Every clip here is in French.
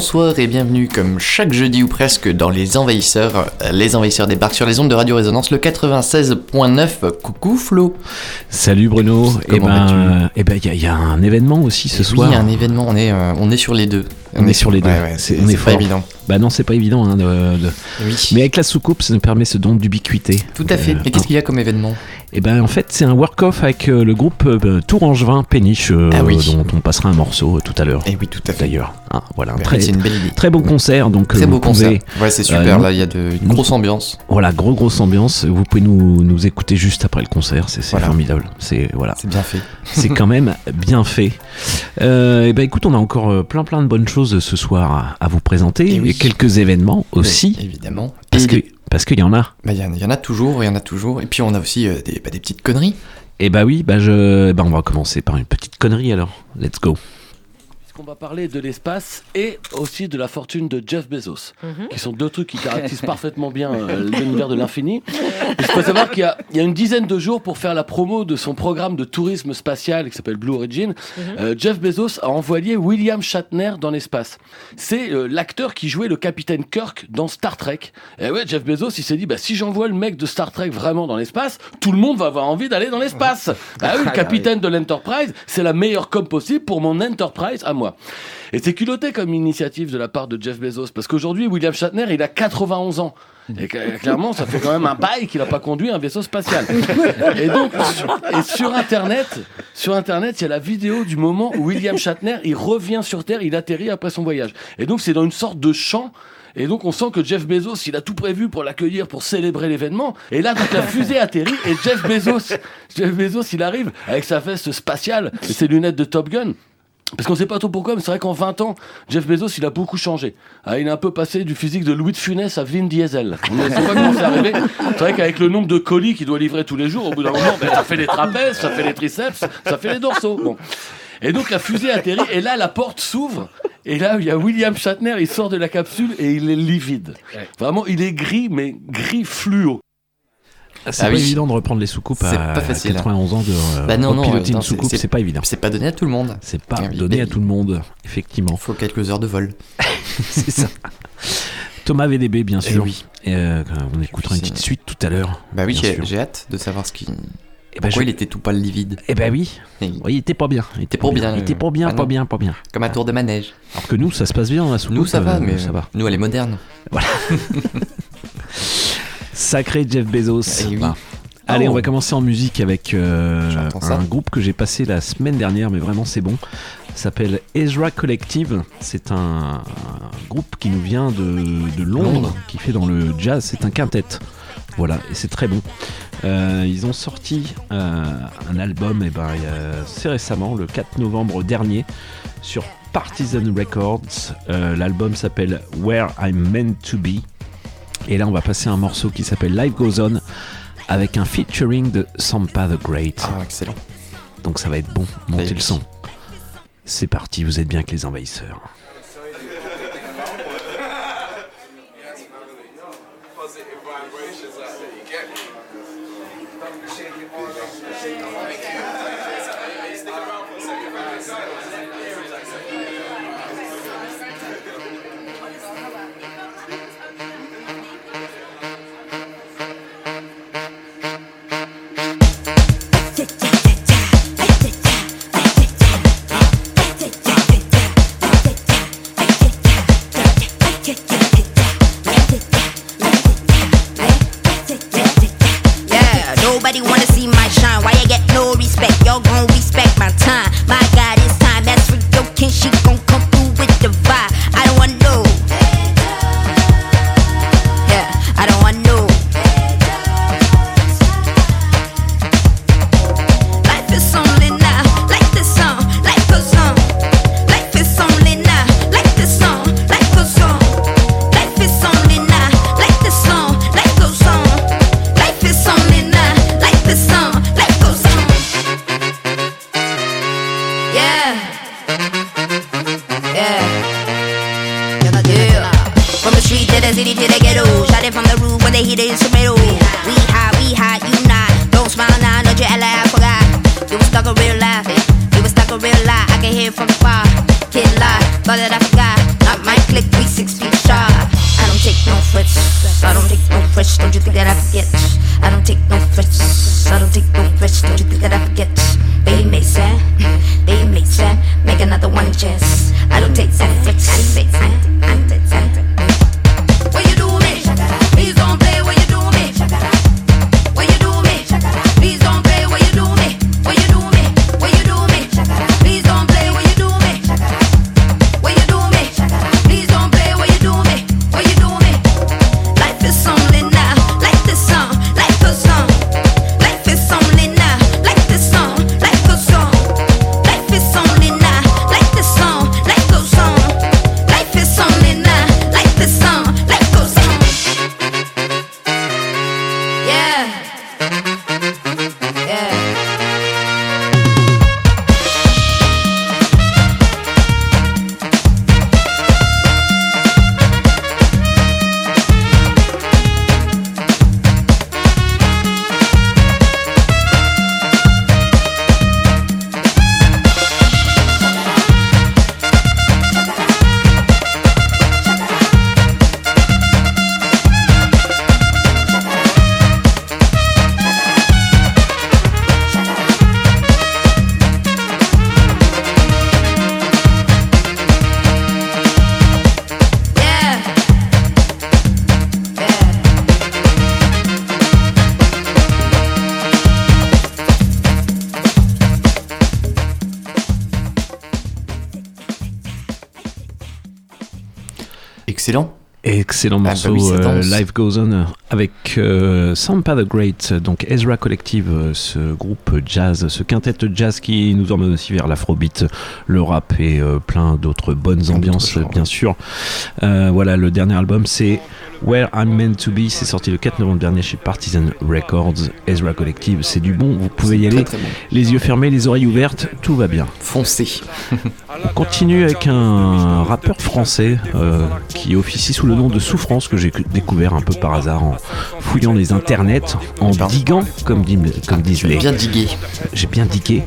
Bonsoir et bienvenue comme chaque jeudi ou presque dans Les Envahisseurs. Les Envahisseurs débarquent sur les ondes de Radio Résonance le 96.9. Coucou Flo. Salut Bruno. Et ben, eh ben, il y, a- il y a un événement aussi ce soir. Oui, un événement, on est, euh, on est sur les deux. On est sur les deux. Ouais, ouais, C'est- on est pas évident. Bah non, c'est pas évident. hein, de- de- Oui. Mais avec la soucoupe, ça nous permet ce don d'ubiquité. Tout à fait. Euh, Et qu'est-ce qu'il y a comme événement? Et ben en fait, c'est un work-off avec euh, le groupe euh, Tourangevin Péniche, euh, Ah oui. dont on passera un morceau tout à l'heure. Eh oui, tout à fait. D'ailleurs, Hein, voilà, un très C'est une belle idée. très bon concert. Donc Très beau concert. Ouais, c'est super. Là, il y a de, une grosse ambiance. voilà, gros grosse ambiance. Vous pouvez nous, nous écouter juste après le concert. C'est Voilà. formidable. C'est voilà. C'est bien fait. c'est quand même bien fait. Euh, et ben écoute, on a encore plein plein de bonnes choses ce soir à, à vous présenter Eh oui. et quelques événements aussi évidemment. parce Et que parce qu'il y en a. bah, il y, en- il y en a toujours, il y en a toujours. Et puis on a aussi euh, des, bah, des petites conneries. Et bah oui, bah je, bah on va commencer par une petite connerie alors. Let's go. Puisqu'on va parler de l'espace et aussi de la fortune de Jeff Bezos, qui sont deux trucs qui caractérisent parfaitement bien euh, l'univers de l'infini. Il faut savoir qu'il y, a- il y a une dizaine de jours pour faire la promo de son programme de tourisme spatial qui s'appelle Blue Origin, euh, Jeff Bezos a envoyé William Shatner dans l'espace. C'est euh, l'acteur qui jouait le capitaine Kirk dans Star Trek. Et ouais, Jeff Bezos, il s'est dit, bah, si j'envoie le mec de Star Trek vraiment dans l'espace, tout le monde va avoir envie d'aller dans l'espace. Ah oui, le capitaine de l'Enterprise, c'est la meilleure com possible pour mon Enterprise à moi. Et c'est culotté comme initiative de la part de Jeff Bezos, parce qu'aujourd'hui, William Shatner, il a 91 ans. Et cla- clairement, ça fait quand même un bail qu'il n'a pas conduit un vaisseau spatial. Et donc, sur Internet, sur Internet, il y a la vidéo du moment où William Shatner, il revient sur Terre, il atterrit après son voyage. Et donc, c'est dans une sorte de champ. Et donc, on sent que Jeff Bezos, il a tout prévu pour l'accueillir, pour célébrer l'événement. Et là, donc, la fusée atterrit et Jeff Bezos, Jeff Bezos, il arrive avec sa veste spatiale et ses lunettes de Top Gun. Parce qu'on sait pas trop pourquoi, mais c'est vrai qu'en 20 ans, Jeff Bezos, il a beaucoup changé. Ah, il est un peu passé du physique de Louis de Funès à Vin Diesel. On ne sait pas comment c'est arrivé. C'est vrai qu'avec le nombre de colis qu'il doit livrer tous les jours, au bout d'un moment, ben, ça fait les trapèzes, ça fait les triceps, ça fait les dorsaux. Bon. Et donc la fusée atterrit, et là, la porte s'ouvre. Et là, il y a William Shatner, il sort de la capsule et il est livide. Vraiment, il est gris, mais gris fluo. C'est Ah pas oui. évident de reprendre les soucoupes à pas facile, 91 ans de euh, Bah non, piloter une soucoupe, c'est- pas évident. C'est pas donné à tout le monde. C'est pas Ah oui, donné mais- à tout le monde, effectivement. Il faut quelques heures de vol. c'est ça. Thomas VDB, bien Eh sûr. oui. Et, euh, on écoutera une petite suite tout à l'heure. Bah oui, j'ai hâte de savoir ce qui. Eh ben, Pourquoi je- il était tout pâle livide Eh ben oui, Et- Oui, il était pas bien. Il était pas bien, Il était euh, pas bien, ah pas bien, pas bien. Comme un tour de manège. Alors que nous, ça se passe bien la soucoupe. Nous, ça va, mais ça va. nous, elle est moderne. Sacré Jeff Bezos. Eh oui. Bah. Allez, on va commencer en musique avec euh, un groupe que j'ai passé la semaine dernière, mais vraiment c'est bon. S'appelle Ezra Collective. C'est un, un groupe qui nous vient de, de Londres, Londres. qui fait dans le jazz. C'est un quintet. Voilà, et c'est très bon. Euh, ils ont sorti euh, un album et ben, y a- assez récemment, le 4 novembre dernier, sur Partisan Records. L'album s'appelle Where I'm Meant to Be. Et là, on va passer un morceau qui s'appelle Life Goes On avec un featuring de Sampa the Great. Ah, excellent. Donc ça va être bon, montez le son. C'est parti, vous êtes bien avec les envahisseurs. Excellent Ah bah morceau, oui, danse. Life Goes On, avec euh, Sampa the Great, donc Ezra Collective, euh, ce groupe jazz, ce quintet jazz qui nous emmène aussi vers l'afrobeat, le rap et euh, plein d'autres bonnes ambiances, bien sûr. Euh, voilà, le dernier album c'est Where I'm Meant to Be, c'est sorti le 4 novembre dernier chez Partisan Records, Ezra Collective, c'est du bon, vous pouvez y aller, Très, très bon. les yeux fermés, les oreilles ouvertes, tout va bien. Foncez. On continue avec un rappeur français qui officie sous le nom de Souffrance que j'ai découvert un peu par hasard en fouillant les internets, en diguant comme, dit- comme disent les. Bien digué. J'ai bien digué.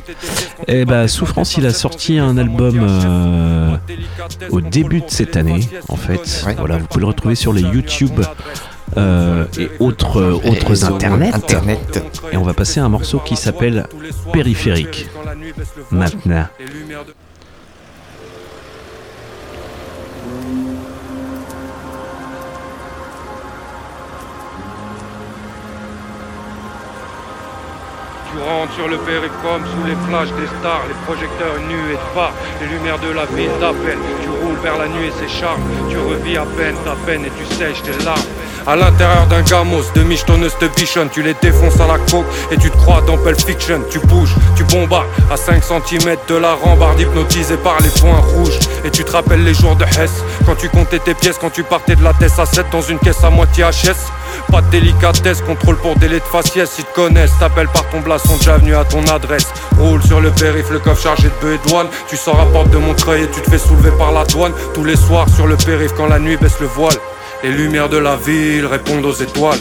Et bah Souffrance, il a sorti un album euh, au début de cette année, en fait. Ouais. Voilà, vous pouvez le retrouver sur les YouTube. euh, et autres, euh, autres internets. Internet. Et on va passer à un morceau qui s'appelle Périphérique. Maintenant. Tu rentres sur le périph' comme sous les flashs des stars, les projecteurs nus et de phare, les lumières de la ville t'appellent. Tu roules vers la nuit et ses charmes, tu revis à peine ta peine et tu sèches tes larmes. À l'intérieur d'un gamos, de michetonneuse te bichonne, tu les défonces à la coke et tu te crois dans Pulp Fiction. Tu bouges, tu bombardes à 5 cm de la rambarde hypnotisé par les points rouges. Et tu te rappelles les jours de Hess, quand tu comptais tes pièces, quand tu partais de la Tess à 7 dans une caisse à moitié HS. Pas de délicatesse, contrôle pour délai de faciès, ils te connaissent, t'appelles par ton blason, déjà venu à ton adresse. Roule sur le périph', le coffre chargé de bœufs et douane. Tu sors à porte de Montreuil et tu te fais soulever par la douane. Tous les soirs sur le périph' quand la nuit baisse le voile. Les lumières de la ville répondent aux étoiles.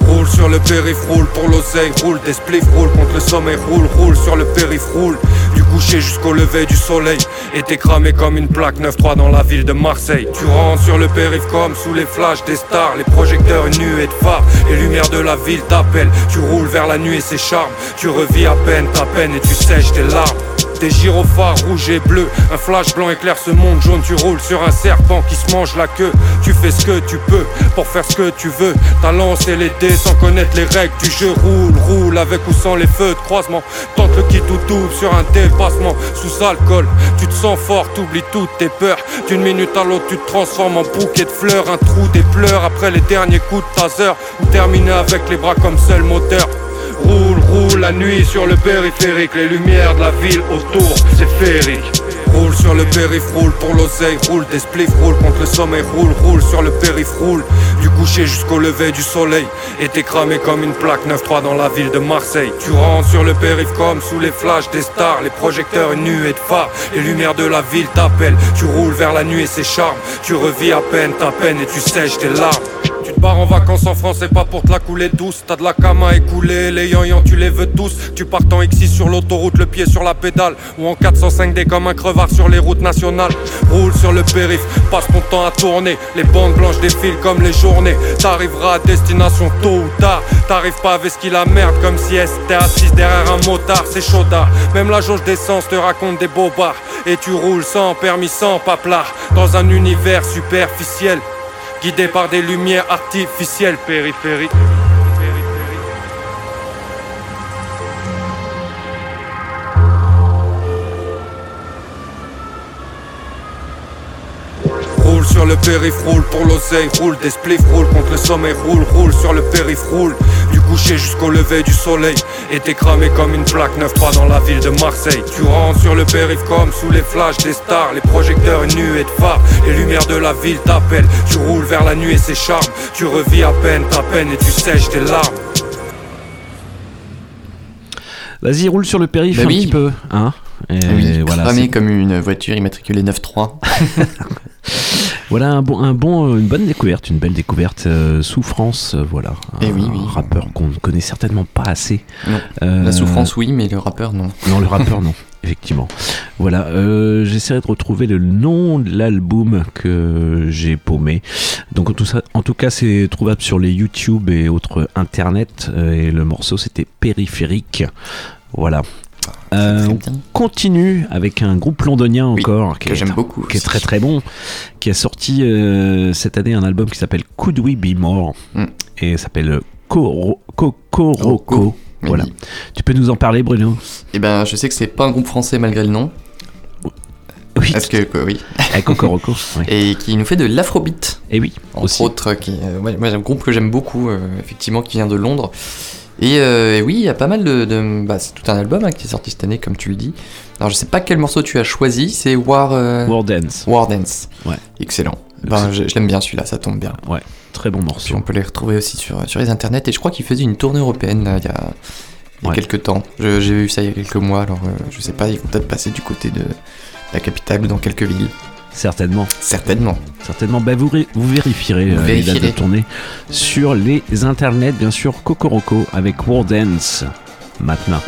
Roule sur le périph', roule pour l'oseille, roule des spliffs, roule contre le sommeil, roule, roule sur le périph', roule du coucher jusqu'au lever du soleil. Et t'es cramé comme une plaque 9-3 dans la ville de Marseille. Tu rentres sur le périph' comme sous les flashs des stars, les projecteurs nus et de phares. Les lumières de la ville t'appellent, tu roules vers la nuit et ses charmes. Tu revis à peine ta peine et tu sèches tes larmes. Des gyrophares rouges et bleus, un flash blanc éclaire ce monde jaune. Tu roules sur un serpent qui se mange la queue. Tu fais ce que tu peux pour faire ce que tu veux. T'as lancé les dés sans connaître les règles du jeu. Roule, roule avec ou sans les feux de croisement. Tente le kit ou double sur un dépassement. Sous alcool, tu te sens fort, t'oublies toutes tes peurs. D'une minute à l'autre, tu te transformes en bouquet de fleurs. Un trou, des pleurs après les derniers coups de taser. Ou terminer avec les bras comme seul moteur. Roule, roule la nuit sur le périphérique, les lumières de la ville autour, c'est féerique. Roule sur le périph', roule pour l'oseille, roule des spliffs, roule contre le sommeil, roule, roule sur le périph', roule du coucher jusqu'au lever du soleil. Et t'es cramé comme une plaque 9-3 dans la ville de Marseille. Tu rentres sur le périph' comme sous les flashs des stars, les projecteurs nus et de phares. Les lumières de la ville t'appellent, tu roules vers la nuit et ses charmes. Tu revis à peine ta peine et tu sèches tes larmes. Pars en vacances en France et pas pour te la couler douce. T'as de la cam à écouler, les yan tu les veux tous. Tu pars en X6 sur l'autoroute, le pied sur la pédale. Ou en 405D comme un crevard sur les routes nationales. Roule sur le périph, passe ton temps à tourner. Les bandes blanches défilent comme les journées. T'arriveras à destination tôt ou tard. T'arrives pas avec ce qui la merde comme si était assise derrière un motard. C'est chaudard. Même la jauge d'essence te raconte des bobards. Et tu roules sans permis, sans paplard. Dans un univers superficiel. Guidé par des lumières artificielles. Périphérie. Roule sur le périph, roule pour l'oseille, roule des spliffs, roule contre le sommeil, roule, roule sur le périph, roule coucher jusqu'au lever du soleil. Et t'es cramé comme une plaque neuve pas dans la ville de Marseille. Tu rentres sur le périph comme sous les flashs des stars, les projecteurs nués de phare, les lumières de la ville t'appellent. Tu roules vers la nuit et ses charmes, tu revis à peine ta peine et tu sèches tes larmes. Vas-y, roule sur le périph' Bah un oui. petit peu. Hein et oui, voilà, cramé comme une voiture immatriculée 9.3. voilà un bon, un bon, une bonne découverte, une belle découverte. euh, souffrance, euh, voilà. Eh un, oui, oui. un rappeur qu'on ne connaît certainement pas assez. Euh, La souffrance, oui, mais le rappeur, non. Non, le rappeur, non. Effectivement. Voilà, euh, j'essaierai de retrouver le nom de l'album que j'ai paumé. Donc en tout, ça, en tout cas, c'est trouvable sur les YouTube et autres internet. et le morceau, c'était Périphérique. Voilà. Euh, on continue avec un groupe londonien Oui, encore qui Que j'aime beaucoup. qui est très très bon, qui a sorti euh, cette année un album qui s'appelle Could We Be More Mm. et s'appelle Koro- Kokoroko. Rocco. Voilà. Oui. Tu peux nous en parler, Bruno? Eh ben, je sais que c'est pas un groupe français malgré le nom. Oui, Parce que, quoi, oui. oui. Et qui nous fait de l'afrobeat. Et oui, Entre aussi. autres, qui, euh, moi, j'ai un groupe que j'aime beaucoup, euh, effectivement, qui vient de Londres. Et, euh, et oui, il y a pas mal de. de- bah, c'est tout un album hein, qui est sorti cette année, comme tu le dis. Alors, je sais pas quel morceau tu as choisi, c'est War, euh, War Dance. War Dance. Ouais. Excellent. Ben, je je l'aime bien celui-là, ça tombe bien. Très bon Puis morceau. on peut les retrouver aussi sur, sur les internets. Et je crois qu'il faisait une tournée européenne il y a, il y a Ouais. quelques temps. J'ai vu ça il y a quelques mois, alors euh, je sais pas, ils vont peut-être passer du côté de la capitale ou dans quelques villes. Certainement. Certainement. Certainement. Bah, vous, vous vérifierez Vous euh, les dates de tournée sur les internets, bien sûr. Kokoroko avec War Dance. Maintenant.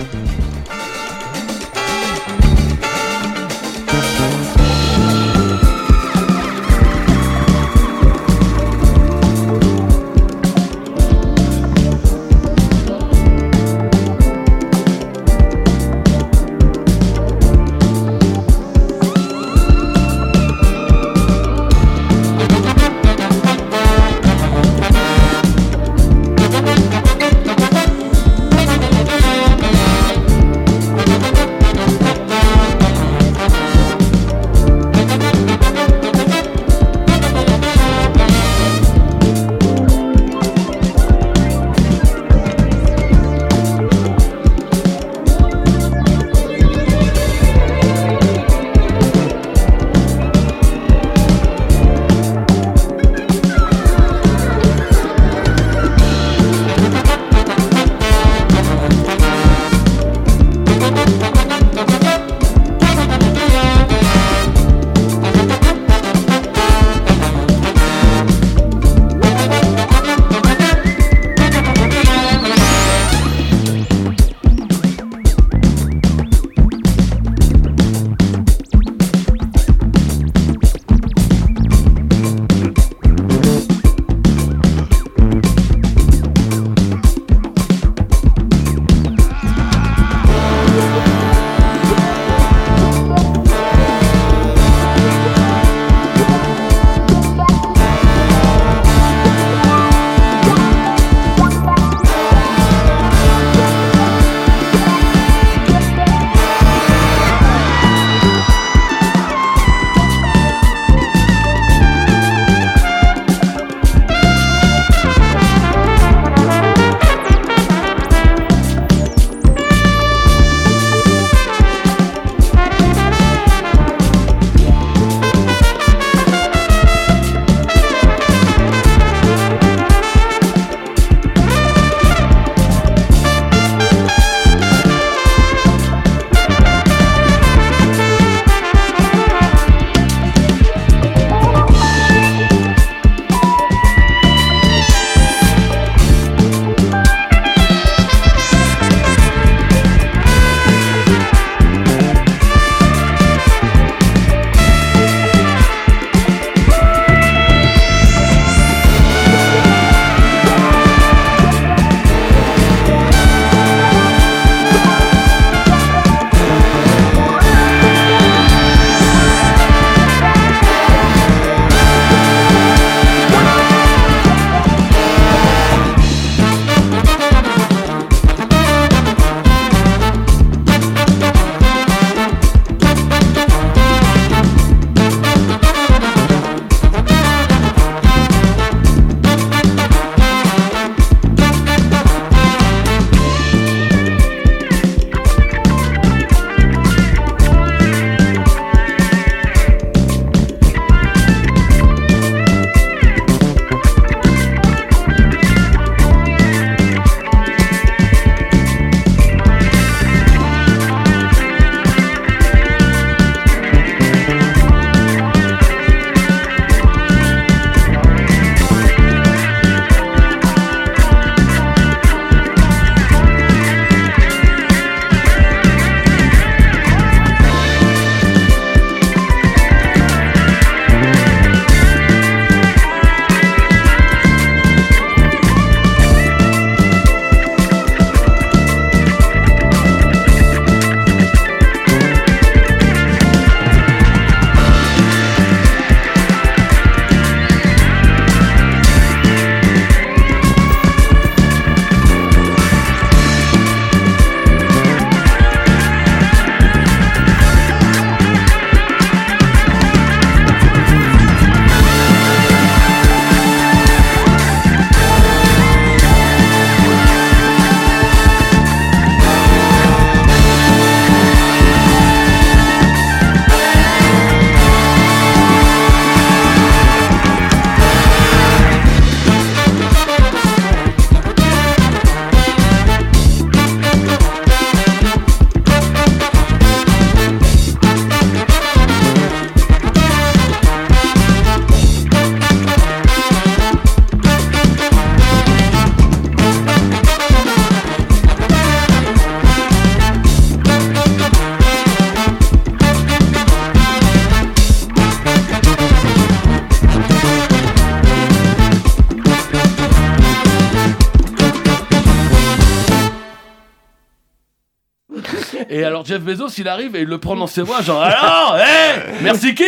Jeff Bezos, il arrive et il le prend dans ses bras, genre alors, hé, merci qui?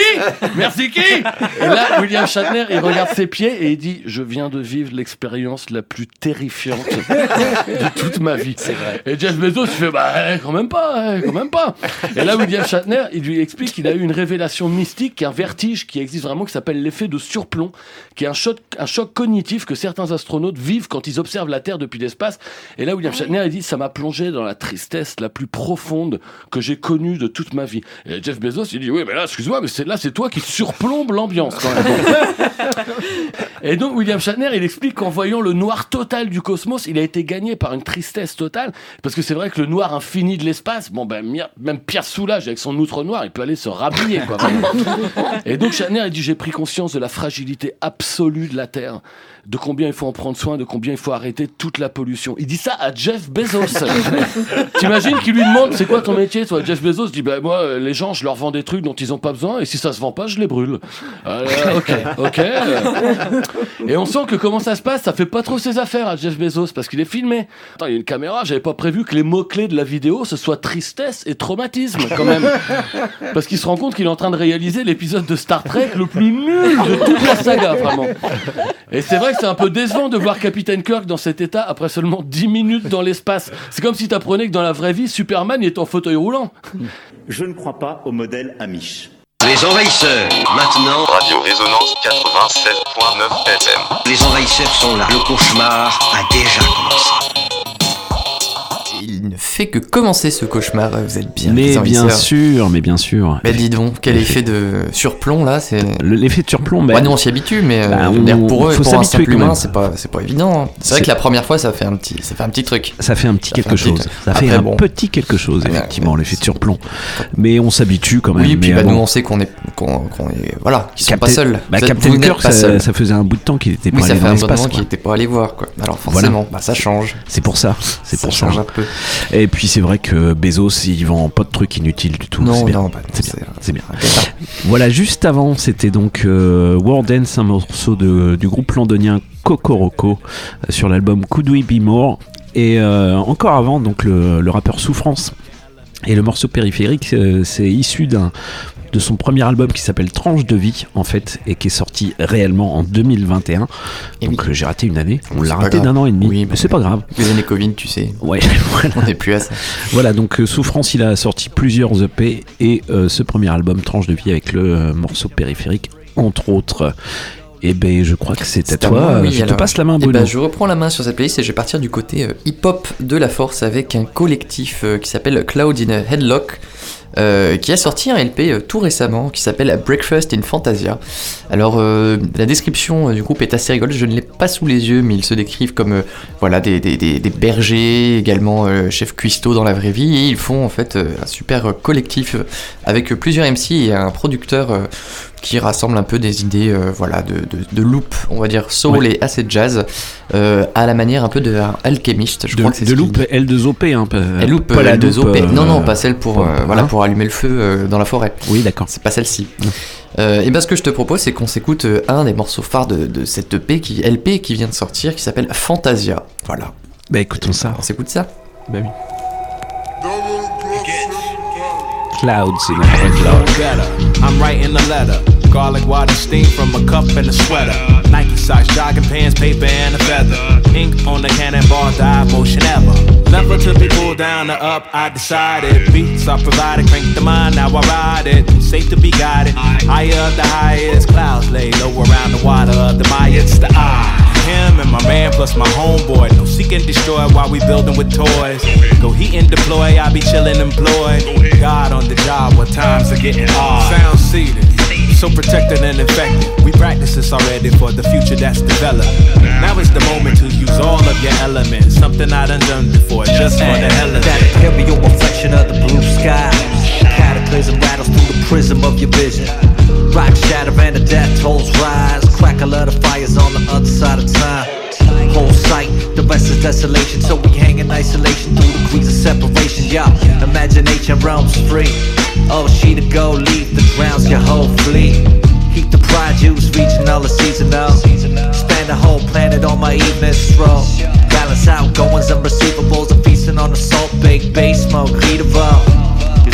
Merci qui? Et là, William Shatner, il regarde ses pieds et il dit Je viens de vivre l'expérience la plus terrifiante de toute ma vie. C'est vrai. Et Jeff Bezos, il fait Bah, eh, quand même pas, eh, quand même pas. Et là, William Shatner, il lui explique qu'il a eu une révélation mystique, un vertige qui existe vraiment, qui s'appelle l'effet de surplomb, qui est un choc, un choc cognitif que certains astronautes vivent quand ils observent la Terre depuis l'espace. Et là, William Shatner, il dit Ça m'a plongé dans la tristesse la plus profonde que j'ai connue de toute ma vie. Et Jeff Bezos, il dit Oui, mais là, excuse-moi, mais c'est là, c'est toi qui surplombe l'ambiance quand même. Et donc William Shatner, il explique qu'en voyant le noir total du cosmos, il a été gagné par une tristesse totale, parce que c'est vrai que le noir infini de l'espace, bon ben même Pierre Soulages avec son outre noir, il peut aller se rhabiller quoi. vraiment. Et donc Shatner, il dit j'ai pris conscience de la fragilité absolue de la Terre, de combien il faut en prendre soin, de combien il faut arrêter toute la pollution. Il dit ça à Jeff Bezos. T'imagines qu'il lui demande c'est quoi ton métier toi Jeff Bezos? Dit bah moi euh, les gens je leur vends des trucs dont ils ont pas besoin et si ça se vend pas je les brûle. Euh, ok ok. Et on sent que comment ça se passe, ça fait pas trop ses affaires à Jeff Bezos parce qu'il est filmé. Attends, il y a une caméra, j'avais pas prévu que les mots-clés de la vidéo ce soit tristesse et traumatisme quand même. Parce qu'il se rend compte qu'il est en train de réaliser l'épisode de Star Trek le plus nul de toute la saga, vraiment. Et c'est vrai que c'est un peu décevant de voir Capitaine Kirk dans cet état après seulement 10 minutes dans l'espace. C'est comme si t'apprenais que dans la vraie vie, Superman est en fauteuil roulant. Je ne crois pas au modèle Amish. Les envahisseurs, maintenant, Radio Résonance 96.9 FM. les envahisseurs sont là. Le cauchemar a déjà commencé. Fait que commencer ce cauchemar, vous êtes bien. Mais bien sûr, mais bien sûr. Bah dis donc, quel effet de surplomb là, c'est. Le- L'effet de surplomb, ben, Ouais, nous on s'y habitue, mais euh, Bah, on- pour eux, faut pour un s'habituer simple humain, c'est pas, c'est pas évident. hein. C'est vrai que la première fois, ça fait un petit, ça fait un petit truc. ça fait un petit Ça quelque petit chose. Ça Après, fait un bon. petit quelque chose, effectivement, l'effet de surplomb. Mais on s'habitue quand même. Oui, puis mais bah, bon. nous on sait qu'on est, qu'on, qu'on est, voilà, qu'ils sont pas seuls. Bah, Captain Kirk, ça, faisait un bout de temps qu'il était pas Oui, ça allé fait un l'espace. moment quoi. qu'il était pas allé voir, quoi. Alors forcément, bah, ça change. C'est pour ça. C'est pour ça. change un peu. Et puis c'est vrai que Bezos, il vend pas de trucs inutiles du tout. Non, c'est bien. non, bah, c'est bien. Bien. c'est- Voilà, juste avant, c'était donc euh, War Dance, un morceau de, du groupe londonien Kokoroko euh, sur l'album Could We Be More. Et euh, encore avant, donc le, le rappeur Souffrance. Et le morceau périphérique, euh, c'est issu d'un de son premier album qui s'appelle Tranche de vie en fait et qui est sorti réellement en 2021. Et donc oui. euh, j'ai raté une année, on l'a raté d'un an et demi, Oui, mais c'est pas grave. Les années Covid, tu sais, Ouais, voilà. on n'est plus à ça. Voilà, donc euh, Souffrance, il a sorti plusieurs EP et euh, ce premier album, Tranche de vie, avec le euh, morceau périphérique, entre autres. Et ben, je crois que c'est à toi. moi, oui, je te passe la main, Eh Bruno. ben, je reprends la main sur cette playlist et je vais partir du côté euh, hip-hop de la force avec un collectif euh, qui s'appelle Cloud in a Headlock. euh, qui a sorti un LP euh, tout récemment qui s'appelle Breakfast in Fantasia. Alors euh, la description du groupe est assez rigolote, je ne l'ai pas sous les yeux, mais ils se décrivent comme voilà des, des- des- des bergers, également euh, chef cuistot dans la vraie vie, et ils font en fait un super collectif avec plusieurs MC et un producteur qui rassemble un peu des idées euh, voilà de, de, de loop, on va dire soul et assez jazz, euh, à la manière un peu de alchimiste, je de crois que c'est de Loop L2OP, hein, Loop, Zopé. euh, Non, non, pas celle pour, euh, voilà, hein pour allumer le feu euh, dans la forêt. Oui, d'accord. C'est pas celle-ci. Euh, et ben ce que je te propose, c'est qu'on s'écoute euh, un des morceaux phares de, de cette EP qui, LP qui vient de sortir, qui s'appelle Fantasia. Voilà. Bah écoutons ça. On s'écoute ça Bah oui. Clouds in. I'm writing a letter. Garlic water steam from a cup and a sweater. Nike socks, jogging pants, paper and a feather. Ink on the cannonball, dive motion ever. Never to be pulled down or up, I decided. Beats are provided, crank the mind, now I ride it. Safe to be guided. Higher of the highest, clouds lay low around the water. Of the Mayans, the eye. Him and my man plus my homeboy. No seek and destroy while we building with toys. Go heat and deploy, I be chillin' employed. God on the job, what times are getting hard. Sound seated, so protected and infected. We practice this already for the future that's developed. Now is the moment to use all of your elements. Something I done done before, just for the hell of it. That it. reflection of the blue sky. Cataclysm rattles through the prism of your vision. Rock shatter and the death tolls rise. Crackle of the fires on the other side of time. Whole sight, the rest is desolation. So we hang in isolation through degrees of separation. Yeah, imagination roams free. Oh, she to go, leave the grounds your whole fleet. Keep the pride juice reaching all the seasonal. Spend the whole planet on my evening stroll. Balance out goings and receivables, feast Feasting on the salt baked base smoke. Readable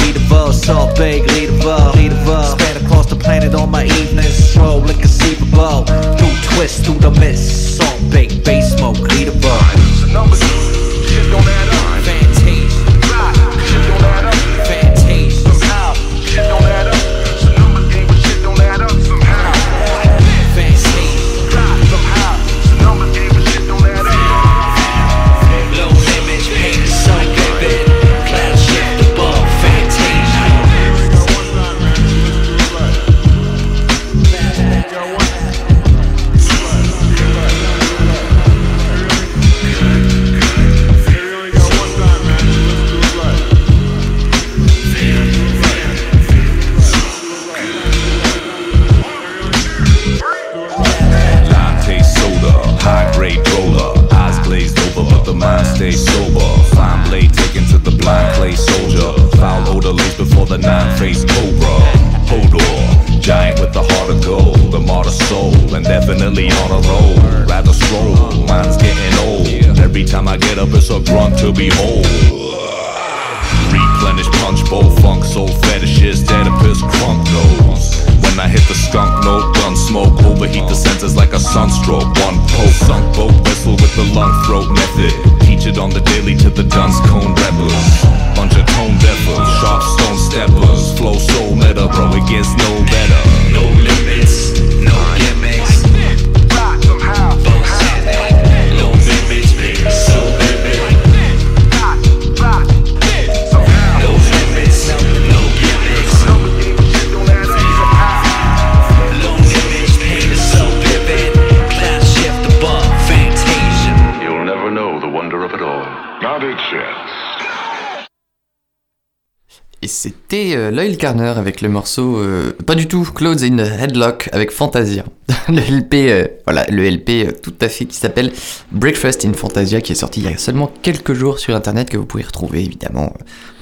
unbeatable, so big, leadable, leadable. Span across the planet on my evening stroll, inconceivable. New twists through the mist, so big, bass smoke, leadable. The numbers just don't add up. Euh, Loyal Carner avec le morceau, euh, pas du tout, Clothes in a Headlock avec Fantasia. le LP, euh, voilà, le LP euh, tout à fait qui s'appelle Breakfast in Fantasia qui est sorti il y a seulement quelques jours sur internet que vous pouvez retrouver évidemment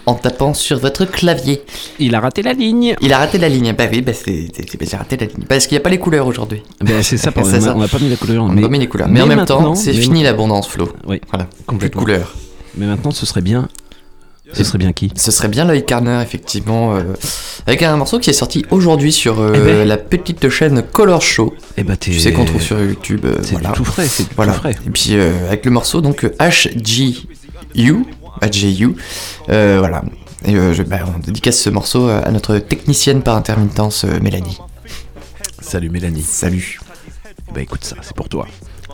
en tapant sur votre clavier. Il a raté la ligne. Il a raté la ligne, bah oui, bah c'est, j'ai raté la ligne. Parce qu'il n'y a pas les couleurs aujourd'hui. Ben, c'est ça, C'est on ça. a- on n'a pas mis la couleur. On mais- a pas mis les couleurs. Mais, en même temps, c'est mais fini l'abondance, Flo. Oui, Voilà, plus de couleurs. Mais maintenant, ce serait bien. Ce serait bien qui? Ce serait bien Lloyd Carner, effectivement, euh, avec un morceau qui est sorti aujourd'hui sur euh, Eh ben. la petite chaîne Color Show. Eh ben, Tu sais qu'on trouve sur YouTube. euh, C'est voilà. tout frais, c'est Voilà. tout frais. Et puis avec le morceau donc HGU, HGU, voilà. Et je, bah, on dédicace ce morceau à notre technicienne par intermittence, Mélanie. Salut Mélanie. Salut. Bah écoute ça, c'est pour toi.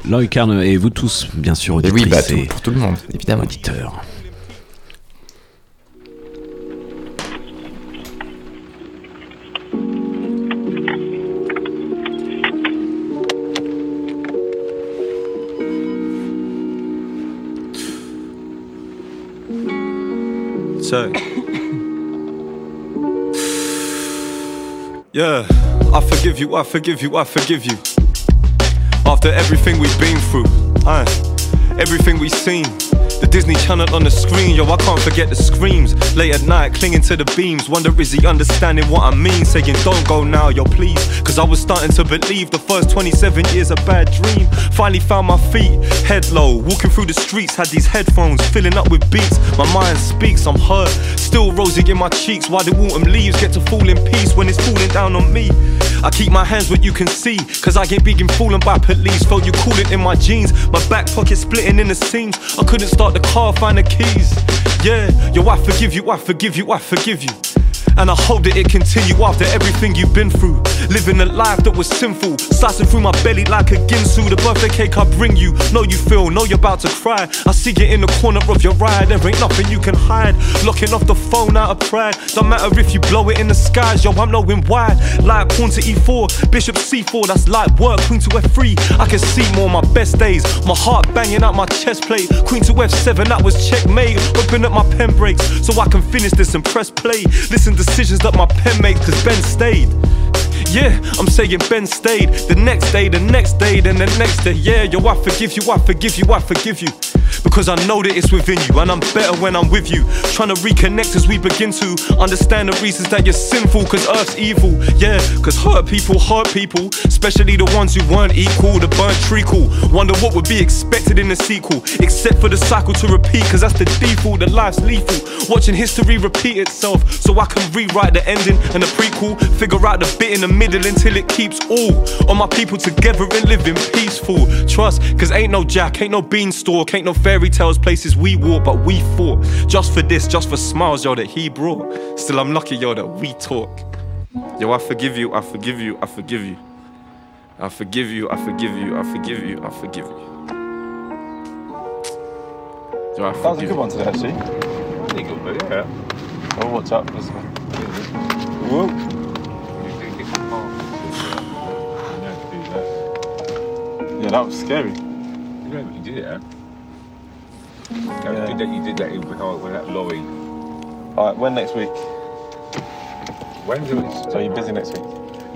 Lloyd Carner et vous tous, bien sûr, Et oui, auditrices bah, tout- et pour tout le monde, évidemment. auditeurs. So. Yeah, I forgive you, I forgive you, I forgive you. After everything we've been through, aye, everything we've seen. The Disney Channel on the screen, yo, I can't forget the screams. Late at night, clinging to the beams. Wonder is he understanding what I mean? Saying, don't go now, yo, please. Cause I was starting to believe the first 27 years a bad dream. Finally found my feet, head low. Walking through the streets, had these headphones filling up with beats. My mind speaks, I'm hurt. Still rosy in my cheeks. Why the autumn leaves get to fall in peace when it's falling down on me? I keep my hands what you can see. Cause I get big and fallen by police. Felt you cooling in my jeans. My back pocket splitting in the seams. I couldn't start the car, find the keys. Yeah, yo, I forgive you, I forgive you, I forgive you. And I hope that it continue after everything you've been through. Living a life that was sinful, slicing through my belly like a ginsu. The birthday cake I bring you, know you feel, know you're about to cry. I see you in the corner of your ride, there ain't nothing you can hide. Locking off the phone out of pride. Don't matter if you blow it in the skies, yo, I'm knowing why. Like pawn to E4, Bishop C4, that's light work. Queen to F3, I can see more of my best days. My heart banging out my chest plate. Queen to F7, that was checkmate. Open up my pen breaks so I can finish this and press play. Listen decisions that my pen makes, cause Ben stayed. Yeah, I'm saying Ben stayed. The next day, the next day, then the next day. Yeah, yo, I forgive you, I forgive you, I forgive you. Because I know that it's within you, and I'm better when I'm with you. Trying to reconnect as we begin to understand the reasons that you're sinful, cause earth's evil. Yeah, cause hurt people hurt people, especially the ones who weren't equal, the burnt treacle. Wonder what would be expected in the sequel, except for the cycle to repeat, cause that's the default, the life's lethal. Watching history repeat itself, so I can rewrite the ending and the prequel, figure out the bit in the middle until it keeps all of my people together and living peaceful. Trust, cause ain't no jack, ain't no beanstalk, ain't no fairy tales, places we walk, but we fought. Just for this, just for smiles, yo, that he brought. Still, I'm lucky, yo, that we talk. Yo, I forgive you, I forgive you, I forgive you. I forgive you, I forgive you, I forgive you, I forgive you. Yo, I That was a forgive good you. one today, actually. Pretty good, but yeah. Oh, what's up? Let's go. Whoa. Yeah, that was scary. Yeah, but you did it, eh? huh? Yeah. You did that. You did that in when that lorry. All right, when next week? It? So are you busy next week?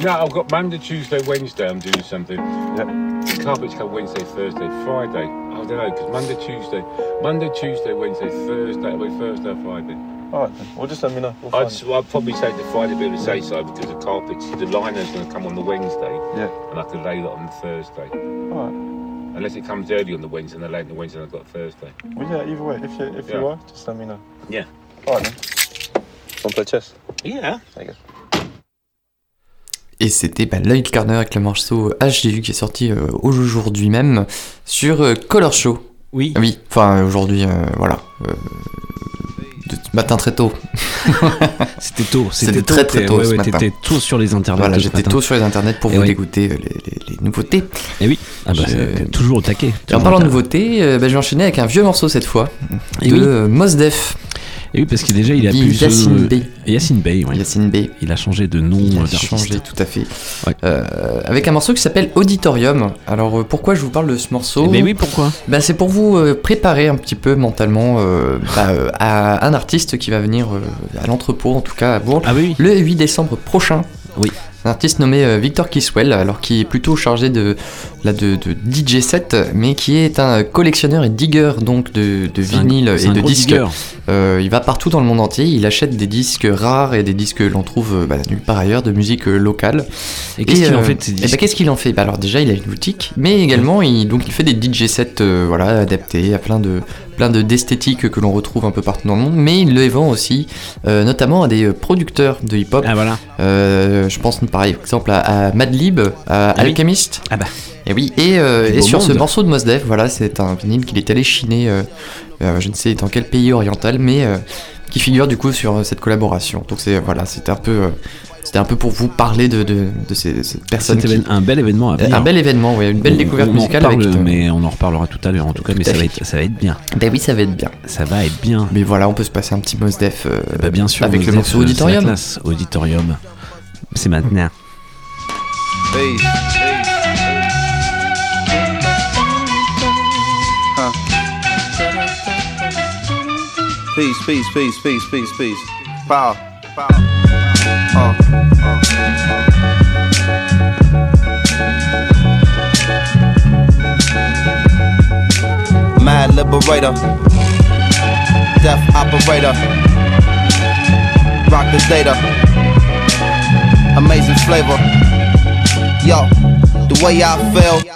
No, I've got Monday, Tuesday, Wednesday. I'm doing something. Yeah. The carpets come Wednesday, Thursday, Friday. I don't know because Monday, Tuesday, Monday, Tuesday, Wednesday, Thursday. Mean Thursday, Friday. All right, then. Well, just let me know. We'll I'd, find s- I'd probably take the Friday bit of the safe side because the carpets, the liner's going to come on the Wednesday, Yeah. and I could lay that on the Thursday. All right. Unless it comes early on the Wednesday and I lay it on the Wednesday and I've got Thursday. Well, yeah, either way, if you if you are, just let me know. Yeah. All right, then. Want to play chess? Yeah. There you go. Et c'était bah, Lloyd Carner avec le morceau HDU qui est sorti euh, aujourd'hui même sur euh, Color Show. Oui. Oui, enfin aujourd'hui, euh, voilà. euh, de matin très tôt. C'était tôt, C'était très très tôt ouais, ce ouais, matin. t'étais tôt sur les internets. Voilà, ce j'étais tôt sur les internets pour Et vous dégoûter les, les- les nouveautés. Et oui, ah bah, toujours au taquet. Et en parlant de nouveautés, euh, bah, je vais enchaîner avec un vieux morceau cette fois Et de oui. Mos Def. Et oui, parce que déjà, il a plus. Yacine euh, Bey. Yacine Bey, oui. Yacine Bey. Il a changé de nom Il a euh, changé tout à fait. Ouais. Euh, avec un morceau qui s'appelle Auditorium. Alors pourquoi je vous parle de ce morceau Mais oui, pourquoi? Bah, C'est pour vous préparer un petit peu mentalement euh, bah, euh, à un artiste qui va venir à l'entrepôt, en tout cas à Bourg, Ah oui. le 8 décembre prochain. Oui. Un artiste nommé euh, Victor Kiswell, alors qui est plutôt chargé de, là, de, de DJ set, mais qui est un collectionneur et digger donc de, de un- c'est et de disques. Euh, il va partout dans le monde entier, il achète des disques rares et des disques que l'on trouve euh, bah, nulle part ailleurs, de musique locale. Et qu'est-ce qu'il en fait ces eh ben, disques Qu'est-ce qu'il en fait? Bah, Alors déjà, il a une boutique, mais également, il, donc, il fait des DJ sets euh, voilà, adaptés à plein de plein de d'esthétiques que l'on retrouve un peu partout dans le monde, mais il les vend aussi, euh, notamment à des producteurs de hip-hop. Ah voilà. Euh, je pense par exemple à, à Madlib, à Ah oui. Alchemist. Ah bah. Et oui, et, euh, et sur ce morceau de Mos Def, voilà, c'est un vinyle qu'il est allé chiner, je ne sais dans quel pays oriental, mais qui figure du coup sur cette collaboration. Donc c'est voilà, c'était un peu, c'était un peu pour vous parler de, de, de ces, cette personne. C'était qui- un bel événement à venir. un bel événement, oui, une belle On- découverte on musicale reparle, avec. euh, mais on en reparlera tout à l'heure en tout cas, mais Tout ça va, être, ça va être bien. Ben oui, ça va être bien. Ça va être bien. Mais voilà, on peut se passer un petit Mos Def euh, Bah bien sûr, avec Mos le morceau la Auditorium. classe. Auditorium. C'est maintenant. Peace, peace, peace, peace, peace, peace. Power. Uh, uh. Mad liberator. Death operator. Rock the data. Amazing flavor. Yo, the way I feel.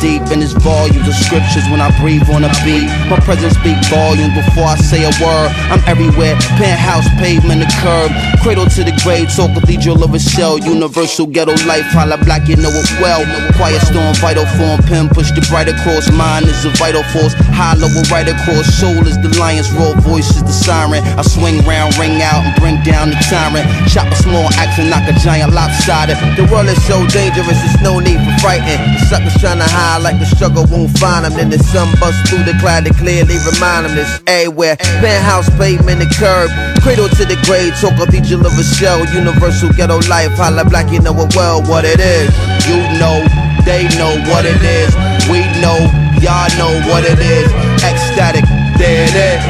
deep, in it's volumes of scriptures when I breathe on a beat. My presence speak volumes before I say a word. I'm everywhere, penthouse, pavement, the curb, cradle to the grave, talk cathedral of a shell, universal ghetto life. Holla black, you know it well. Quiet storm, vital form, pen push the bright across. Mind is a vital force, hollow will right across. Soul is the lion's roar, voice is the siren. I swing round, ring out, and bring down the tyrant. Chop a small axe and knock a giant lopsided. The world is so dangerous, there's no need for frightened. The suckers trying to hide like the struggle won't find them. Then the sun busts through the cloud to clearly remind them this everywhere. Penthouse, pavement, the curb. Cradle to the grave, talk of each of a shell. Universal ghetto life, holla black, you know it well what it is. You know, they know what it is. We know, y'all know what it is. Ecstatic, there it is.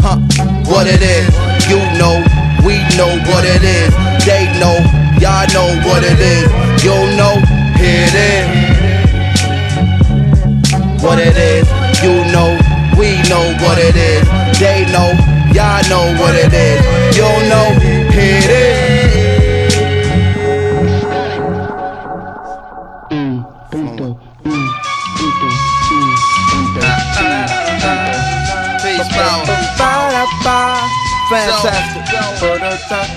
Huh, what it is. You know, we know what it is. They know, y'all know what it is. You know, it is. What it is. You know, we know what it is. They know, y'all know what it is. You know, here it is. Peace, power. Fantastic.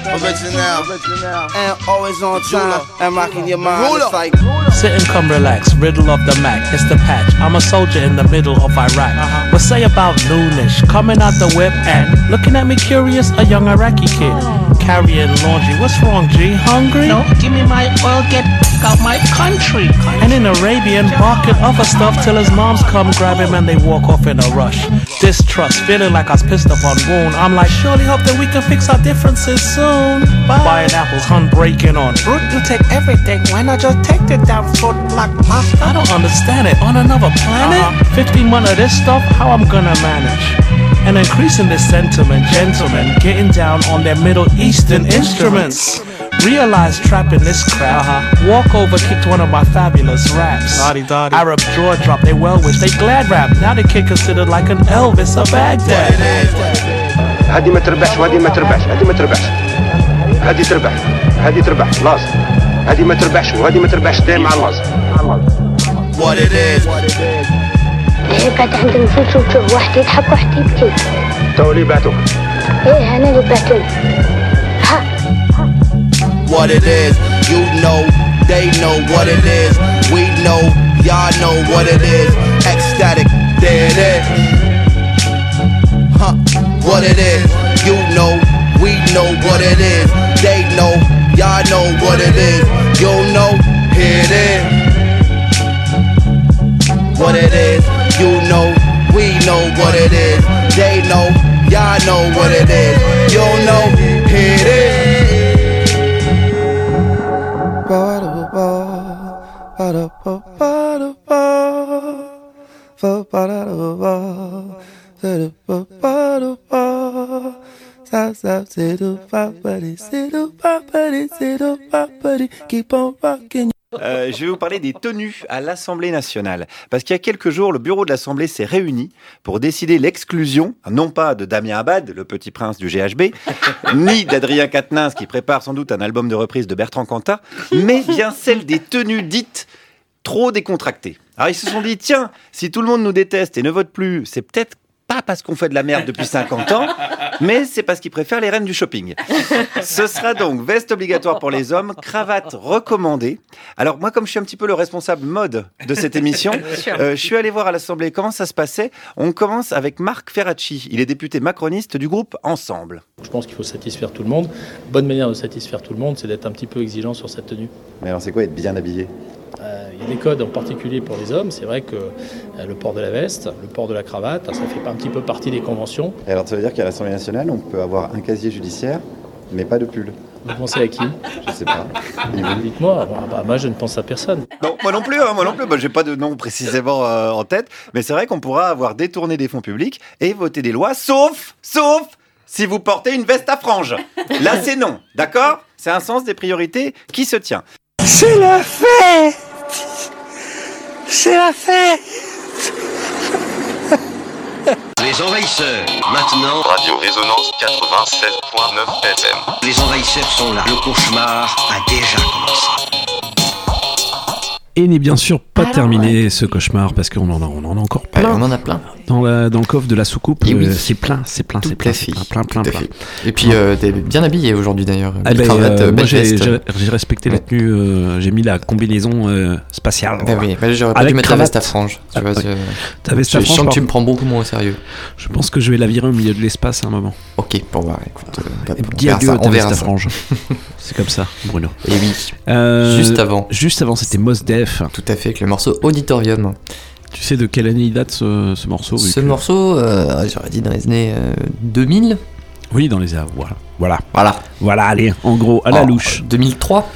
Original. And always on time. And rocking your mind. It's like. Sit and come relax, riddle of the Mac, it's the patch. I'm a soldier in the middle of Iraq. Uh-huh. but say about noonish, coming out the whip and looking at me curious, a young Iraqi kid. Carrying laundry, what's wrong, G? Hungry? No, give me my oil, get out my country. And in Arabian, barking other stuff till his moms come grab him and they walk off in a rush. Distrust, feeling like I was pissed up on wound. I'm like, surely hope that we can fix our differences soon. Buying apples, hun breaking on. Fruit, you take everything. Why not just take the damn fruit like master? I don't understand it. On another planet? Uh-huh. 15 months of this stuff, how I'm gonna manage? And increasing this sentiment, gentlemen, getting down on their Middle Eastern instruments. Realize trapping this crowd. Walk over, kicked one of my fabulous raps. Arab jaw drop, they well wish, they glad rap. Now they kid considered like an Elvis of Baghdad. هذه ما تربحش وهذه ما تربحش هذه ما تربحش هذه تربح هذه تربح لاز هذه ما تربحش وهذه ما تربحش دايم مع اللاز What it is. إيه قاعد عندنا نفوت شوف واحد يضحك واحد يبكي تو اللي بعتوك إيه أنا اللي بعتهم What it is. You know, they know what it is. We know, y'all know what it is. Ecstatic, there it is. Huh, what it is. You know, we know what it is. They know, y'all know what it is. You know, here it is. What it is. You know, we know what it is. They know, y'all know what it is. You know, here it is. Keep on rocking. Euh, je vais vous parler des tenues à l'Assemblée nationale. Parce qu'il y a quelques jours, le bureau de l'Assemblée s'est réuni pour décider l'exclusion, non pas de Damien Abad, le petit prince du GHB, ni d'Adrien Quatennens, qui prépare sans doute un album de reprise de Bertrand Cantat, mais bien celle des tenues dites trop décontractées. Alors ils se sont dit, tiens, si tout le monde nous déteste et ne vote plus, c'est peut-être pas parce qu'on fait de la merde depuis 50 ans, mais c'est parce qu'ils préfèrent les reines du shopping. Ce sera donc veste obligatoire pour les hommes, cravate recommandée. Alors moi, comme je suis un petit peu le responsable mode de cette émission, euh, je suis allé voir à l'Assemblée comment ça se passait. On commence avec Marc Ferracci. Il est député macroniste du groupe Ensemble. Je pense qu'il faut satisfaire tout le monde. Bonne manière de satisfaire tout le monde, c'est d'être un petit peu exigeant sur cette tenue. Mais alors c'est quoi être bien habillé? Il y a des codes en particulier pour les hommes. C'est vrai que euh, le port de la veste, le port de la cravate, ça fait un petit peu partie des conventions. Et alors ça veut dire qu'à l'Assemblée nationale, on peut avoir un casier judiciaire, mais pas de pull. Vous pensez à qui? Je sais pas. Dites-moi. Ah bah, moi, je ne pense à personne. Non, moi non plus, hein, moi non plus. Bah, J'ai pas de nom précisément euh, en tête, mais c'est vrai qu'on pourra avoir détourné des fonds publics et voter des lois, sauf, sauf si vous portez une veste à franges. Là, c'est non, d'accord? C'est un sens des priorités qui se tient. C'est la fête C'est la fête Les envahisseurs, maintenant. Radio Résonance 96.9 FM. Les envahisseurs sont là. Le cauchemar a déjà commencé. Et n'est bien sûr pas terminé ce cauchemar parce qu'on en a, on en a encore Ouais, plein. on en a plein. Dans, la- dans le coffre de la soucoupe, Et oui. euh, c'est plein, c'est plein, c'est plein, plein, plein, plein. Et puis, euh, t'es bien habillé aujourd'hui d'ailleurs. Ah ben, cravate, euh, moi j'ai respecté la tenue, euh, j'ai mis la combinaison euh, spatiale. Bah oui, bah, j'aurais pas dû mettre la veste à franges. Tu Ah, vois, ouais. je- Ta veste je, à je franges, sens que tu me prends beaucoup moins au sérieux. Je pense que je vais la virer au milieu de l'espace à un moment. Ok, bon bah écoute, euh, on Dis verra adieu ça, à ta franges. c'est comme ça, Bruno. Et oui. Euh, Juste avant. Juste avant, c'était Mos Def. Tout à fait, avec le morceau Auditorium. Tu sais de quelle année il date ce, ce morceau Ce que- morceau, euh, j'aurais dit dans les années euh, 2000 Oui, dans les airs, voilà. Voilà. Voilà. Voilà, allez, en gros, à la Oh, louche. 2003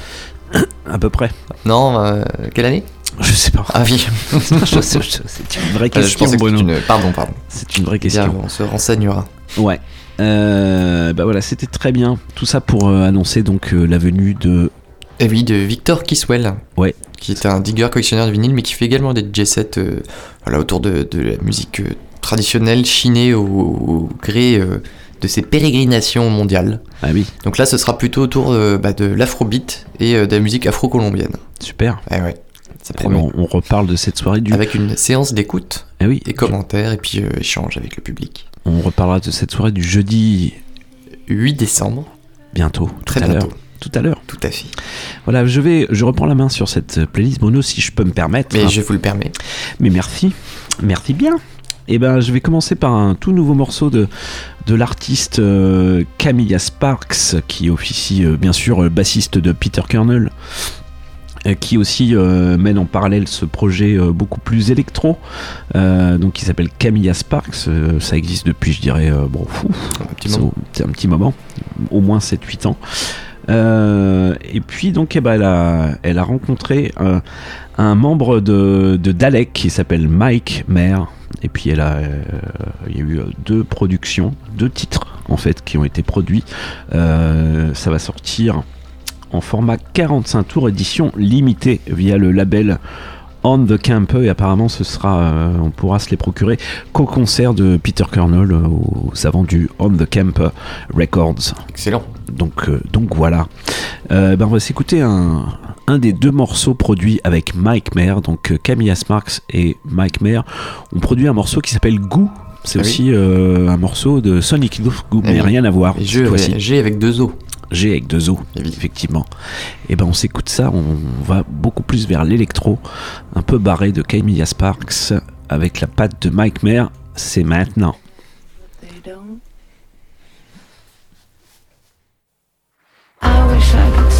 À peu près. Non, euh, quelle année? Je sais pas. Ah oui. Je je- c'est une vraie Euh, je question, que Bruno. une- Pardon, pardon. C'est une vraie Bien, question. on se renseignera. Ouais. Euh, bah voilà, c'était très bien. Tout ça pour euh, annoncer donc euh, la venue de. Et oui, de Victor Kiswell. Ouais. Qui est un digger collectionneur de vinyle, mais qui fait également des DJ sets euh, voilà, autour de, de la musique euh, traditionnelle chinée au, au gré euh, de ses pérégrinations mondiales. Ah oui. Donc là, ce sera plutôt autour bah, de l'afrobeat et de la musique afro-colombienne. Super. Ouais, ouais. Ça Eh promet. ben, on, on reparle de cette soirée du. Avec une séance d'écoute, Ah oui. et commentaires, et puis échange avec le public. On reparlera de cette soirée du jeudi 8 décembre, bientôt. Très bientôt. Tout à l'heure. tout à fait. Voilà, je vais, je reprends la main sur cette playlist Bruno, si je peux me permettre. Mais je vous le permets. Mais merci, merci bien. Et ben, je vais commencer par un tout nouveau morceau de, de l'artiste euh, Camilla Sparks, qui officie euh, bien sûr euh, bassiste de Peter Kernel, qui aussi euh, mène en parallèle ce projet euh, beaucoup plus électro, euh, donc qui s'appelle Camilla Sparks. Ça existe depuis, je dirais, bon, fou, c'est un petit moment, au moins 7-8 ans. Euh, et puis donc eh ben, elle, a, rencontré un, un membre de, Dalek qui s'appelle Mike Mayer. Et puis elle a, euh, il y a eu euh, deux productions, deux titres en fait qui ont été produits. Euh, ça va sortir en format 45 tours édition limitée via le label On the Camp et apparemment ce sera, euh, on pourra se les procurer qu'au concert de Peter Kernel euh, aux savants du On the Camp Records. Excellent. Donc, euh, donc voilà. Euh, ben on va s'écouter un, un des deux morceaux produits avec Mike Mayer, donc Camilla Sparks et Mike Mayer ont produit un morceau qui s'appelle Goo. C'est Ah aussi un morceau de Sonic Youth Goo, Ah mais rien à voir. G avec deux O. G avec deux O, Eh effectivement. Et ben on s'écoute ça, on va beaucoup plus vers l'électro, un peu barré de Camilla Sparks avec la patte de Mike Mayer. C'est maintenant. I wish I could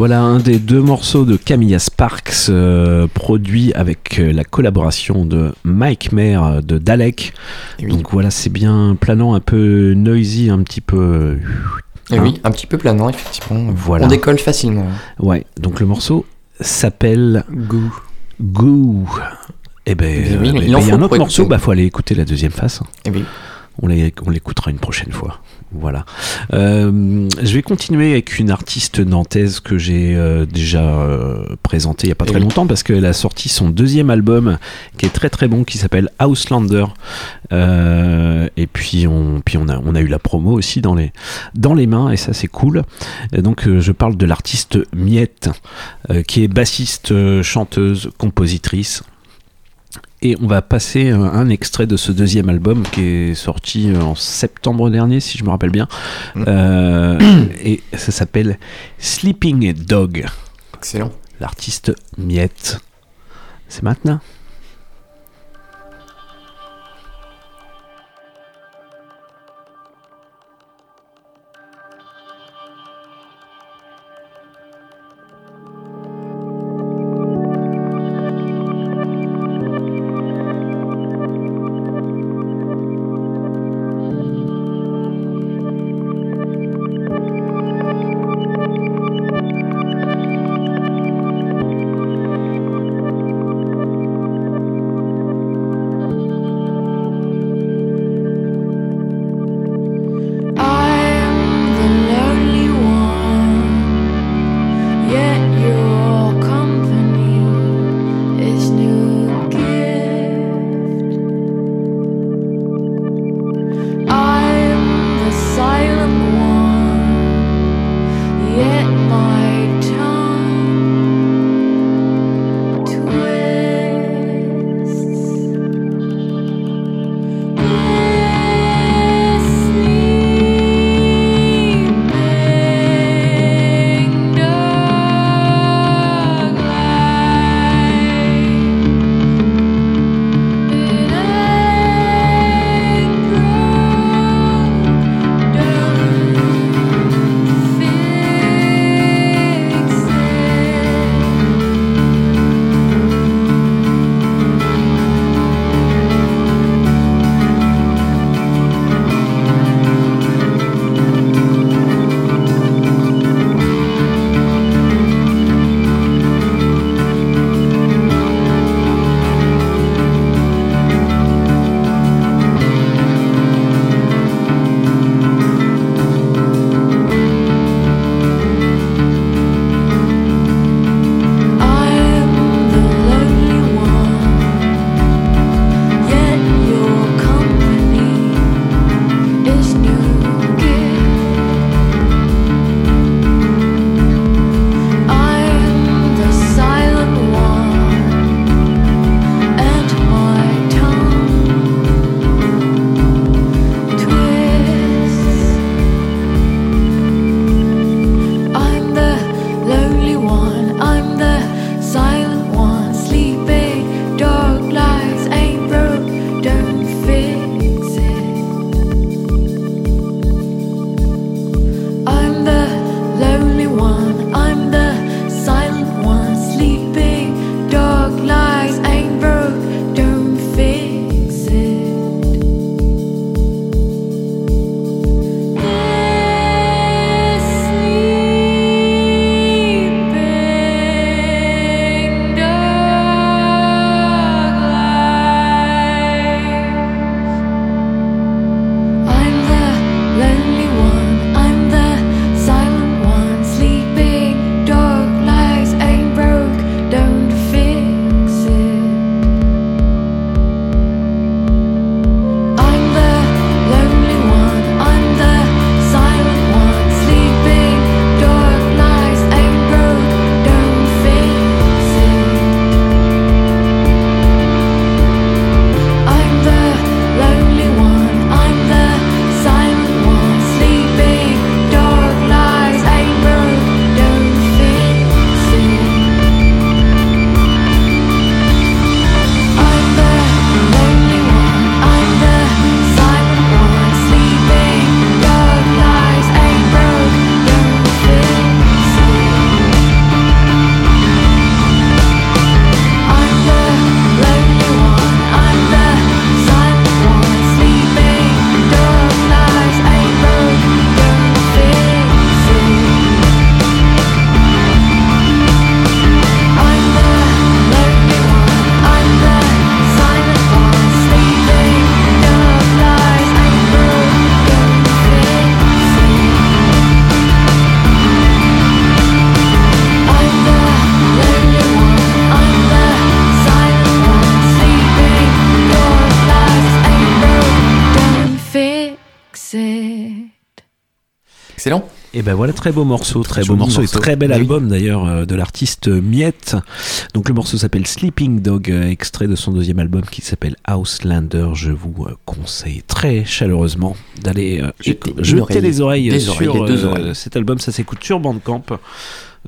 Voilà un des deux morceaux de Camilla Sparks, euh, produit avec euh, la collaboration de Mike Mayer euh, de Dalek. Donc voilà, c'est bien planant, un peu noisy, un petit peu. Et hein. oui, un petit peu planant, effectivement. Voilà. On décolle facilement. Ouais, donc le morceau s'appelle Goo. Goo. Eh ben, Eh oui, euh, il ben, en il y a un autre morceau, bah faut aller écouter la deuxième face. Eh oui. On l'écoutera une prochaine fois. Voilà. Euh, je vais continuer avec une artiste nantaise que j'ai euh, déjà euh, présentée il n'y a pas Eh très oui. longtemps parce qu'elle a sorti son deuxième album qui est très très bon qui s'appelle Houselander. Et puis on, puis on, a, on a eu la promo aussi dans les, dans les mains et ça c'est cool. Et donc je parle de l'artiste Miette qui est bassiste, chanteuse, compositrice. Et on va passer un, un extrait de ce deuxième album qui est sorti euh, en septembre dernier, si je me rappelle bien. Euh, et ça s'appelle Sleeping Dog. Excellent. L'artiste Miette. C'est maintenant. Et ben voilà, très beau morceau, très, beau morceau, morceau. et très bel Oui. album d'ailleurs euh, de l'artiste Miette. Donc le morceau s'appelle Sleeping Dog, euh, extrait de son deuxième album qui s'appelle Houselander. Je vous euh, conseille très chaleureusement d'aller euh, Jeter oreille. les oreilles Des sur oreilles, les deux euh, oreilles. cet album. Ça s'écoute sur Bandcamp.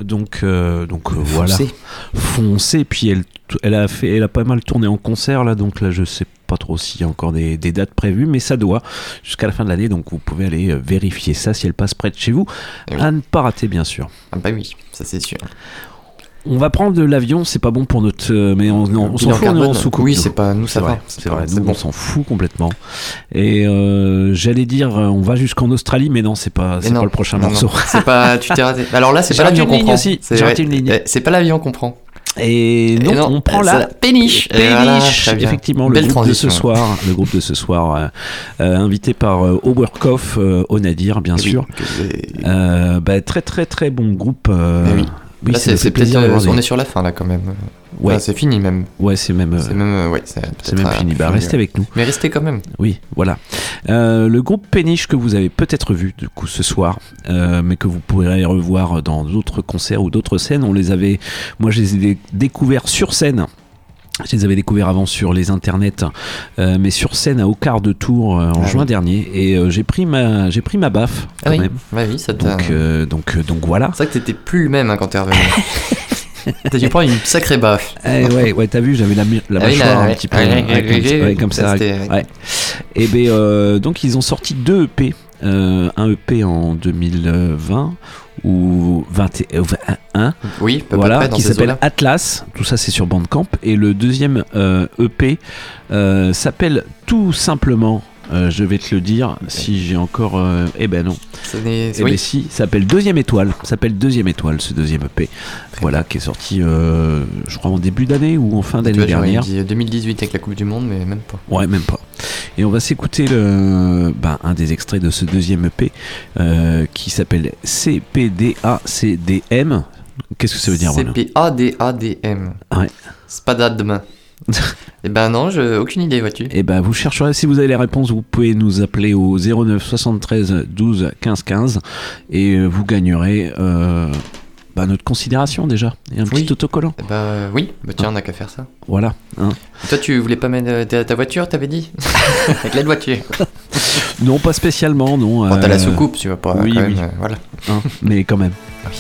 Donc, euh, donc euh, voilà, Foncez. foncez. Puis elle, elle a fait, elle a pas mal tourné en concert là, donc là je sais pas trop s'il y a encore des, des dates prévues, mais ça doit jusqu'à la fin de l'année. Donc vous pouvez aller euh, vérifier ça si elle passe près de chez vous, à ne pas rater bien sûr. Ah bah oui, ça c'est sûr. On va prendre de l'avion, c'est pas bon pour notre. euh, mais on, on, on s'en fout, on est en sous-coupe. Oui, c'est pas- nous, ça C'est va. vrai, C'est pas- vrai, nous, bon. on s'en fout complètement. Et euh, j'allais dire, on va jusqu'en Australie, mais non, c'est pas, c'est non, pas le prochain non, morceau. non, C'est pas, tu t'es raté. Alors là, c'est pas l'avion qu'on prend. aussi, C'est j'ai vrai. raté une ligne. Eh, C'est pas l'avion qu'on prend. Et non, on prend c'est la la péniche. Péniche, voilà, effectivement, le groupe de ce soir, le groupe de ce soir, euh, euh, invité par euh, Oberkoff, euh, au Nadir, bien Oui, sûr. Euh, bah, très très très bon groupe. euh, oui. Oui, c'est peut-être. euh, On est sur la fin là quand même. Ouais. Enfin, c'est fini même. Ouais, c'est même. euh, C'est même. euh, Ouais, c'est même euh, fini. Bah, restez avec nous. Mais restez quand même. Oui, voilà. Euh, le groupe Péniche que vous avez peut-être vu du coup ce soir, euh, mais que vous pourrez revoir dans d'autres concerts ou d'autres scènes. On les avait, moi, je les ai découverts sur scène. Je les avais découverts avant sur les internets, euh, mais sur scène à Aucard de Tours euh, en Ah juin oui. dernier, et euh, j'ai pris ma, j'ai pris ma baffe Ah quand oui. même. Bah oui, ça t'a- Donc, donc, donc voilà. C'est vrai que t'étais plus le même hein, quand t'es revenu. T'as dû prendre une sacrée baffe. Eh ouais, ouais, t'as vu, j'avais la, la Ah mâchoire là, un ouais. petit peu Ouais, comme, ouais, comme ça. Et ben euh, donc ils ont sorti deux EP, euh, un EP en 2020 ou 21, Oui, voilà, qui s'appelle. Atlas. Tout ça c'est sur Bandcamp et le deuxième euh, EP euh, s'appelle tout simplement. euh, je vais te le dire si j'ai encore. eh ben non. Eh oui. ben si, ça s'appelle Deuxième Étoile. S'appelle Deuxième Étoile, ce deuxième EP. Voilà, qui est sorti, je crois, en début d'année ou en fin d'année dernière. dit 2018 avec la Coupe du Monde, mais même pas. Ouais, même pas. Et on va s'écouter le, ben, un des extraits de ce deuxième EP euh, qui s'appelle CPDACDM. Qu'est-ce que ça veut dire C-P-A-D-A-D-M. Ouais. Spadadem. Eh ben non, je... aucune idée, vois-tu. Et ben vous chercherez, si vous avez les réponses, vous pouvez nous appeler au 09 73 12 15 15 et euh, vous gagnerez euh, bah, notre considération déjà et un Oui. petit autocollant. Eh ben oui, bah tiens, on a qu'à faire ça. Voilà. hein. Toi, tu voulais pas mettre euh, ta, ta voiture, t'avais dit Avec la voiture. Non, pas spécialement, non. Bon, t'as la euh, soucoupe, tu vas pas. oui, quand oui. euh, voilà. hein, mais quand même. Oui.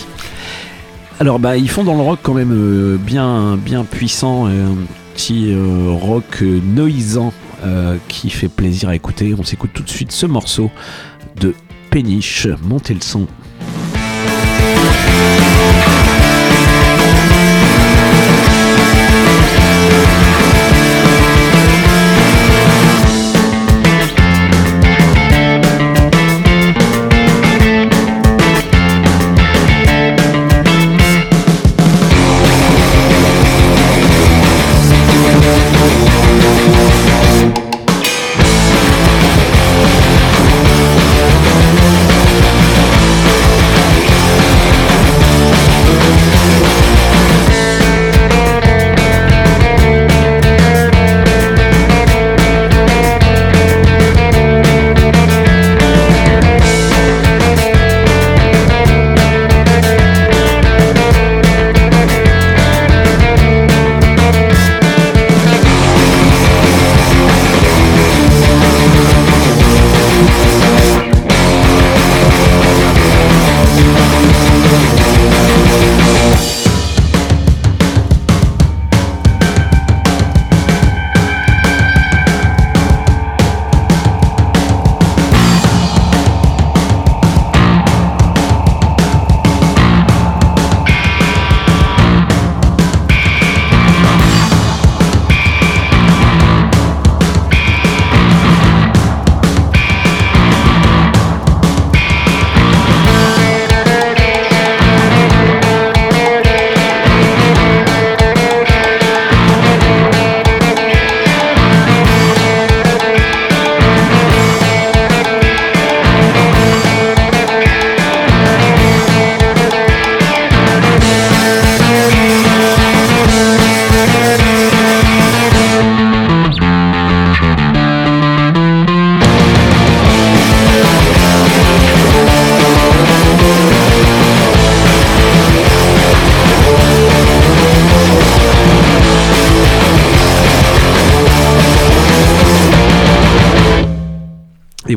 Alors bah ils font dans le rock quand même euh, bien bien puissant, euh, un petit euh, rock euh, noisant euh, qui fait plaisir à écouter. On s'écoute tout de suite ce morceau de Péniche. Montez le son. Thank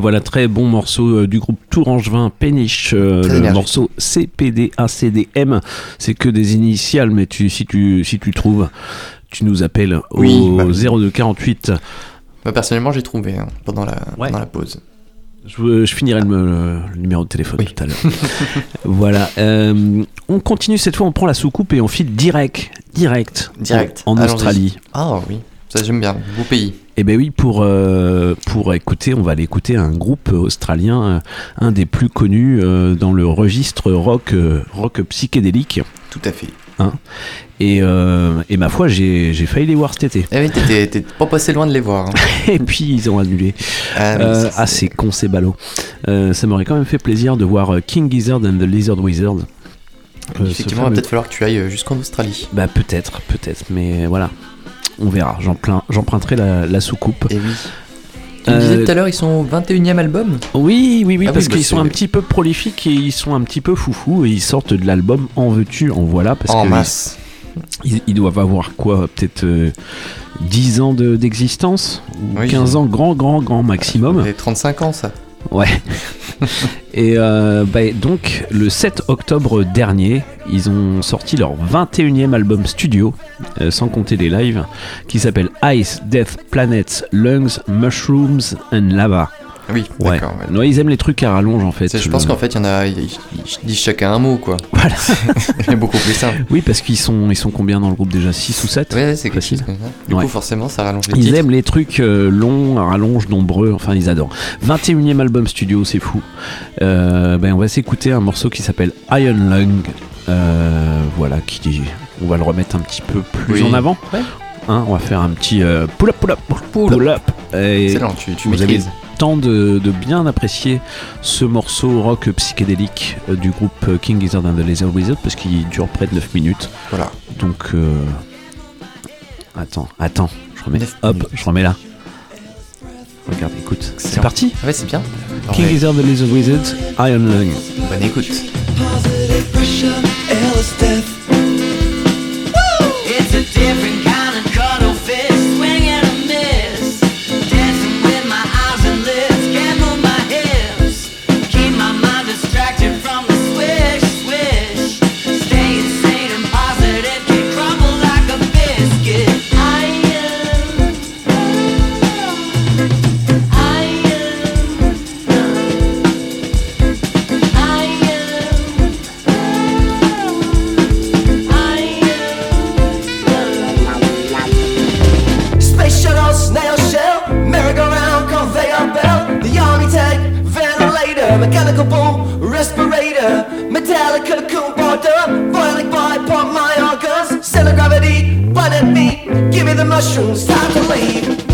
voilà, très bon morceau euh, du groupe Tourangevin Péniche, euh, le morceau CPDACDM. C'est que des initiales, mais tu, si, tu, si tu trouves, tu nous appelles Oui, au bah. 0248. Moi, personnellement, j'ai trouvé hein, pendant, la, pendant la pause. Je, je finirai le, le numéro de téléphone tout à l'heure. voilà. euh, on continue cette fois, on prend la soucoupe et on file direct, direct, Direct. en, en. Australie. Ah oui, ça j'aime bien. Beau pays. Eh ben oui, pour, euh, pour écouter, on va aller écouter un groupe australien, euh, un des plus connus euh, dans le registre rock, euh, rock psychédélique. Tout à fait. Hein et, et ma foi, j'ai failli les voir cet été. Eh oui, t'étais pas passé loin de les voir. hein. et puis ils ont annulé. Ah, ah, c'est con, c'est ballot. Ça m'aurait quand même fait plaisir de voir King Gizzard and the Lizard Wizard. Effectivement, il va peut-être falloir que tu ailles jusqu'en Australie. Bah peut-être, peut-être, mais voilà. On verra, J'emprunt- j'emprunterai la, la soucoupe. Et oui. Tu me disais tout à l'heure, ils sont au 21 e album Oui, oui, oui, Ah oui, parce bah qu'ils sont un petit peu prolifiques et ils sont un petit peu foufous et ils sortent de l'album En veux-tu, en voilà. Parce En que masse. Ils, ils doivent avoir quoi Peut-être euh, 10 ans de- d'existence Ou Oui. 15 ans, grand, grand, grand maximum. Et 35 ans, ça. Ouais. et euh, bah, donc, le 7 octobre dernier, ils ont sorti leur 21e album studio, euh, sans compter les lives, qui s'appelle Ice, Death, Planets, Lungs, Mushrooms and Lava. Oui, Ouais. d'accord. ouais. Ouais, ils aiment les trucs à rallonge en fait. Je pense Le- qu'en fait, il y en a, ils, disent chacun un mot, quoi. Voilà. C'est beaucoup plus simple. Oui, parce qu'ils sont, ils sont combien dans le groupe déjà? 6 ou 7 Ouais, c'est Facile. chose comme ça. Du Ouais. coup, forcément, ça rallonge les Ils titres. aiment les trucs euh, longs, à rallonge, nombreux, enfin ils adorent. 21 e album studio, c'est fou. Euh, ben, on va s'écouter un morceau qui s'appelle Iron Lung. Euh, voilà, qui on va le remettre un petit peu plus Oui. en avant. Ouais. Hein, on va faire un petit euh, pull up, pull up, pull up. Et Excellent, tu, tu vous avez maîtrises. le temps de, de bien apprécier ce morceau rock psychédélique euh, du groupe euh, King Gizzard and the Laser Wizard parce qu'il dure près de 9 minutes. Voilà. Donc, euh, attends, attends, je remets, hop, minutes. je remets là. Regarde, écoute, c'est parti. Ah ouais, c'est bien. King Ouais. Gizzard and the Laser Wizard, Iron Lung. Bonne écoute. Give me the mushrooms, time to leave.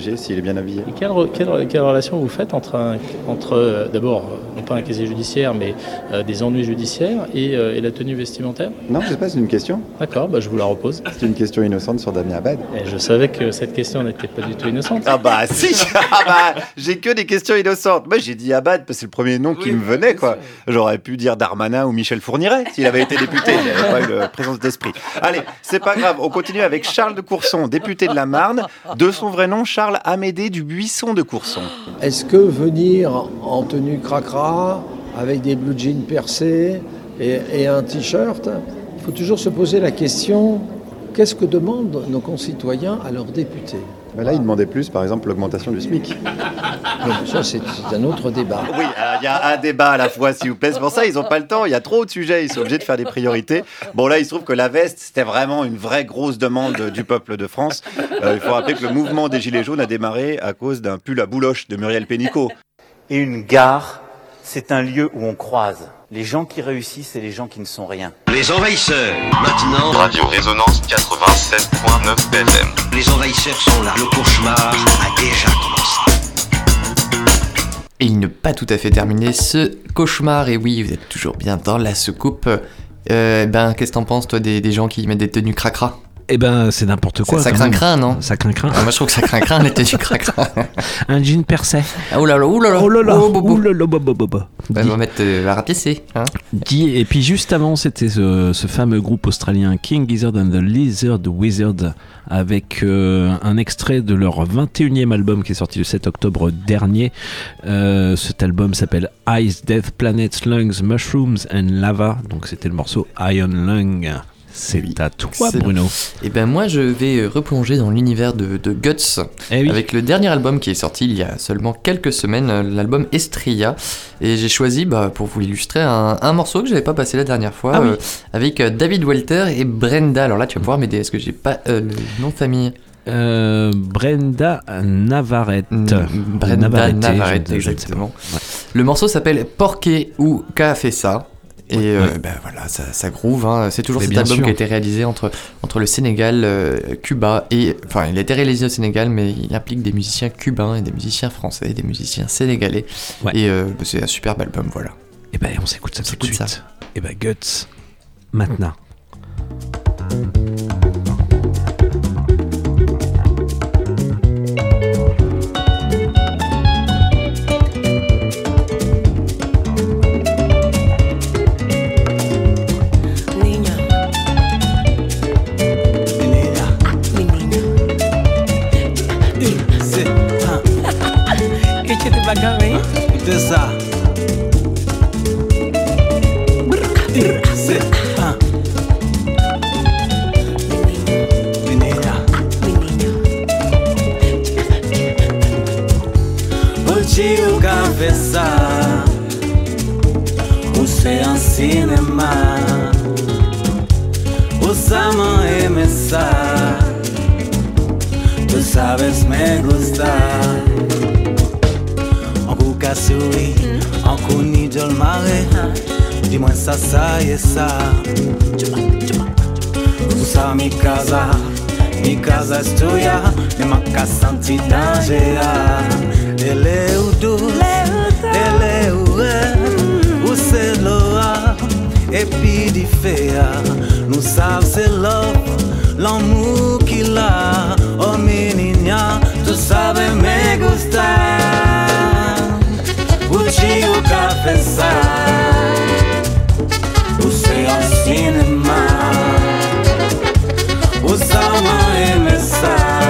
S'il est bien habillé. Et quelle, re- quelle re- quelle relation vous faites entre, euh, d'abord, euh, pas un casier judiciaire, mais euh, des ennuis judiciaires et, euh, et la tenue vestimentaire Non, je sais pas, c'est une question. D'accord, bah, je vous la repose. C'est une question innocente sur Damien Abad. Et je savais que cette question n'était pas du tout innocente. Ah bah si Ah bah j'ai que des questions innocentes. Moi j'ai dit Abad parce que c'est le premier nom qui me venait quoi. J'aurais pu dire Darmanin ou Michel Fourniret s'il avait été député. Il n'avait pas eu la présence d'esprit. Allez, c'est pas grave. On continue avec Charles de Courson, député de la Marne. De son vrai nom, Charles Amédée du Buisson de Courson. Est-ce que venir en tenue cracra, avec des blue jeans percés et, et un t-shirt, il faut toujours se poser la question qu'est-ce que demandent nos concitoyens à leurs députés? Bah là, il demandait plus, par exemple, l'augmentation du SMIC. Donc, Ça, c'est un autre débat. Oui, il y a un débat à la fois, s'il vous plaît. C'est pour ça, ils n'ont pas le temps. Il y a trop de sujets. Ils sont obligés de faire des priorités. Bon, là, il se trouve que la veste, c'était vraiment une vraie grosse demande du peuple de France. Euh, il faut rappeler que le mouvement des Gilets jaunes a démarré à cause d'un pull à bouloche de Muriel Pénicaud. Et une gare, c'est un lieu où on croise les gens qui réussissent et les gens qui ne sont rien. Les envahisseurs, maintenant. Radio Résonance 87.9 FM. Les envahisseurs sont là. Le cauchemar a déjà commencé. Et il n'est pas tout à fait terminé ce cauchemar. Et oui, vous êtes toujours bien dans la soucoupe. Euh, ben, qu'est-ce que t'en penses, toi, des, des gens qui mettent des tenues cracra? Eh ben, c'est n'importe quoi. Ça craint craint, non Ça craint craint. Ah, Moi, je trouve que ça craint craint, les tenues cracra. Un jean percé. Ah, là là, là là. Là là, bo, bo. oh là là, bah, on va mettre euh, la rapiécer, hein. Et puis juste avant, c'était ce, ce fameux groupe australien King Gizzard and the Lizard Wizard avec euh, un extrait de leur 21e album qui est sorti le 7 octobre dernier. Euh, cet album s'appelle Ice, Death, Planets, Lungs, Mushrooms and Lava. Donc c'était le morceau Iron Lung. C'est à toi, Bruno. Et ben moi je vais euh, replonger dans l'univers de, de Guts Eh oui. avec le dernier album qui est sorti il y a seulement quelques semaines, euh, l'album Estrella. Et j'ai choisi bah, pour vous illustrer un, un morceau que j'avais pas passé la dernière fois Ah oui. euh, avec David Walter et Brenda. Alors là tu vas pouvoir m'aider, est-ce que j'ai pas euh, le nom de famille? Euh, Brenda Navarrete. Brenda Navarrete, exactement. Le morceau s'appelle Porqué ou Qu'a fait ça? Et euh, ben voilà, ça, ça groove. hein. C'est toujours Mais cet album sûr. qui a été réalisé entre, entre le Sénégal, euh, Cuba et. Enfin, il a été réalisé au Sénégal, mais il implique des musiciens cubains et des musiciens français, des musiciens sénégalais. Ouais. Et euh, c'est un superbe album, voilà. Et ben on s'écoute ça tout de suite. ça. Et ben Guts, maintenant. Sabes me gustar En Kasui, en Kuni del Mare Dis-moi ça, ça et ça Usa mi casa, mi casa es tuya. Mi maca santi dangea Ele é o do, ele é o é O celoa, e pidi feia Não sabe se love, l'amour qu'il a Oh menina, tu sabes me gustar O tio cabeça O seu cinema Usamos empezar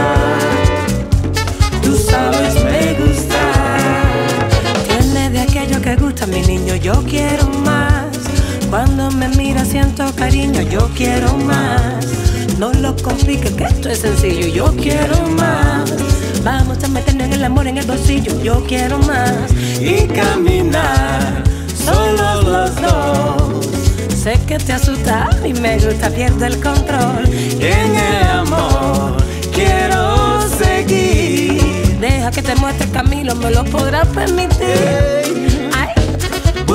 Tú sabes me gustar Tiene de aquello que gusta mi niño, yo quiero más. Cuando me mira siento cariño, yo quiero más. No lo compliques, que esto es sencillo, yo quiero más. Vamos a meternos en el amor en el bolsillo, yo quiero más. Y caminar Solo los dos Sé que te asusta y me gusta, pierdo el control. En el amor Quiero seguir Deja que te muestre Camilo, me lo podrás permitir. Ay. O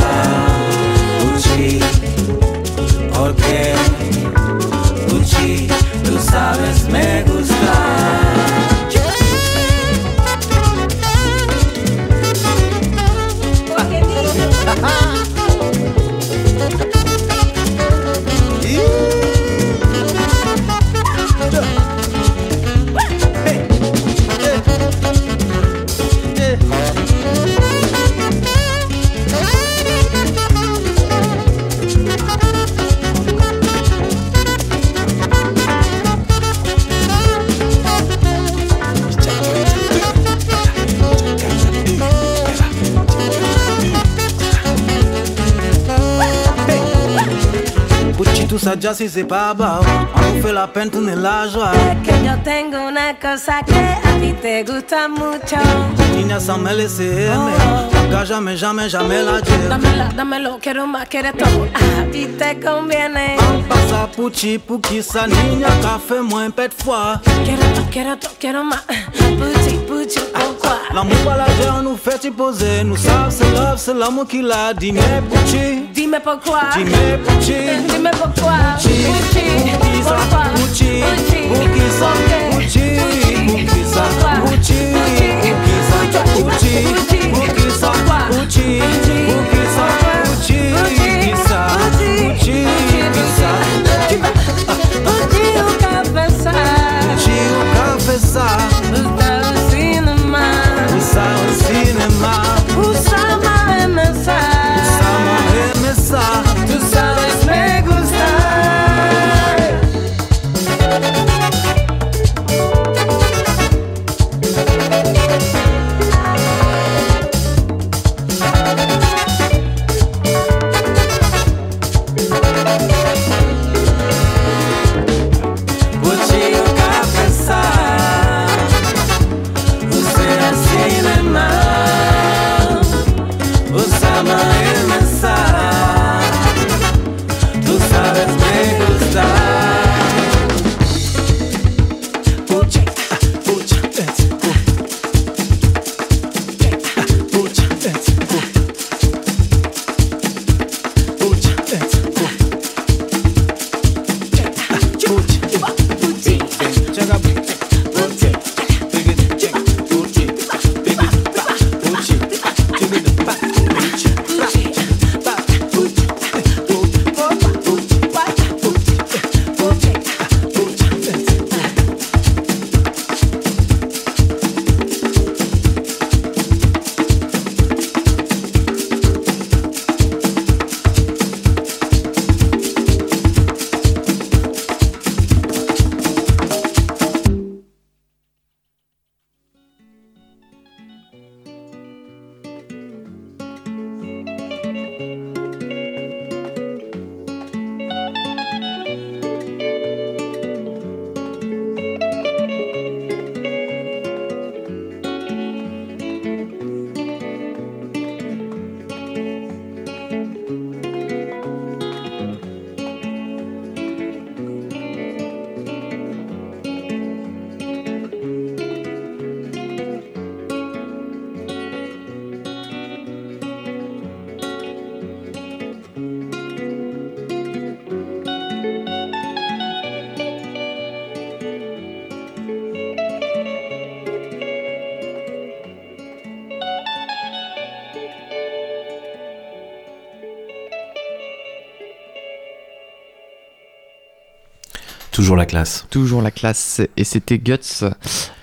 Sabes ya si se pava, on nous fait la peine, ni la joie. Que yo tengo una cosa que a ti te gusta mucho. Niña, ça me laisse aimer. Acá jamais, jamais, jamais la lleve. Dámela, dámelo, quiero más, quieres todo. A ti te conviene. Pasa Puchi, Puki, sa niña, café, moins pet fois. Quiero todo, quiero todo, quiero más. Puchi? L'amour pas la on nous fait y poser. Nous savons, c'est love, c'est l'amour qui l'a dit. Mais Puchi, Dime pourquoi. Dime Puchi. Dime pourquoi. Puchi, Puki, sa pourquoi? Puchi, Puki, sa Puchi, Puki, sa Puchi, Puki, sa Puchi, Puki, sa Puchi, Puki, sa Puchi, Puki, sa Puchi, Puki, sa Puchi, o cabeça. Puchi, o cabeça. dançar. Classe. Toujours la classe. Et c'était Guts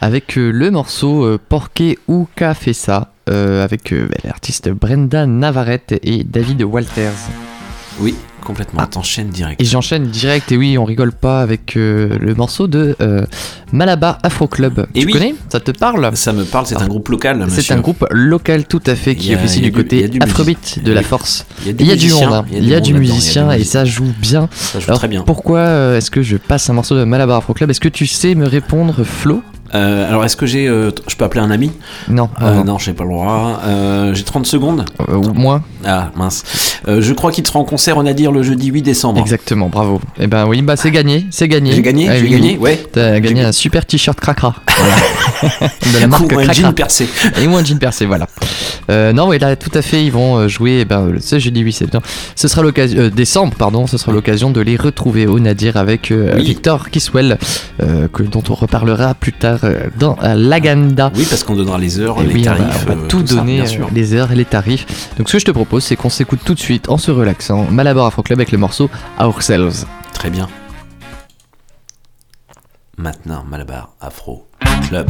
avec euh, le morceau euh, Porqué ou fait ça euh, avec bah, l'artiste Brenda Navarrete et David Walters. Oui, complètement. T'enchaînes direct. Et j'enchaîne direct, et oui, on rigole pas avec euh, le morceau de euh, Malabar Afro Club. Et tu oui. connais Ça te parle Ça me parle, c'est un groupe local, C'est un groupe local tout à fait qui est du du- côté du afrobeat de la force. Il y a du monde, hein. il y a du musicien du et ça joue bien. Ça joue Alors, très bien. Pourquoi euh, est-ce que je passe un morceau de Malabar Afro Club? Est-ce que tu sais me répondre, Flo? Euh, alors, est-ce que j'ai. euh, je peux appeler un ami? Non, Euh, non. non, j'ai pas le droit. J'ai 30 secondes? Ou moins. Ah, mince. Je crois qu'il sera en concert au Nadir le jeudi 8 décembre. Exactement, bravo. Eh ben oui, bah c'est gagné, c'est gagné. J'ai gagné, Ah j'ai oui, gagné, oui. ouais. T'as gagné un super t-shirt cracra. Voilà. de la marque Ou un jean percé. Et ou un jean percé, voilà. Non, oui, là, tout à fait, ils vont jouer, eh ben, ce jeudi 8 septembre. Ce sera l'occasion, décembre, pardon, ce sera l'occasion de les retrouver au Nadir avec Oui. Victor Kiswell, que, dont on reparlera plus tard dans euh, l'agenda. Oui, parce qu'on donnera les heures, Et les oui, on va- tarifs. on va, euh, tout donner, bien euh, sûr. les heures et les tarifs. Donc ce que je te propose, c'est qu'on s'écoute tout de suite, en se relaxant, Malabar Afro Club avec le morceau Ourselves. Très bien. Maintenant, Malabar Afro Club.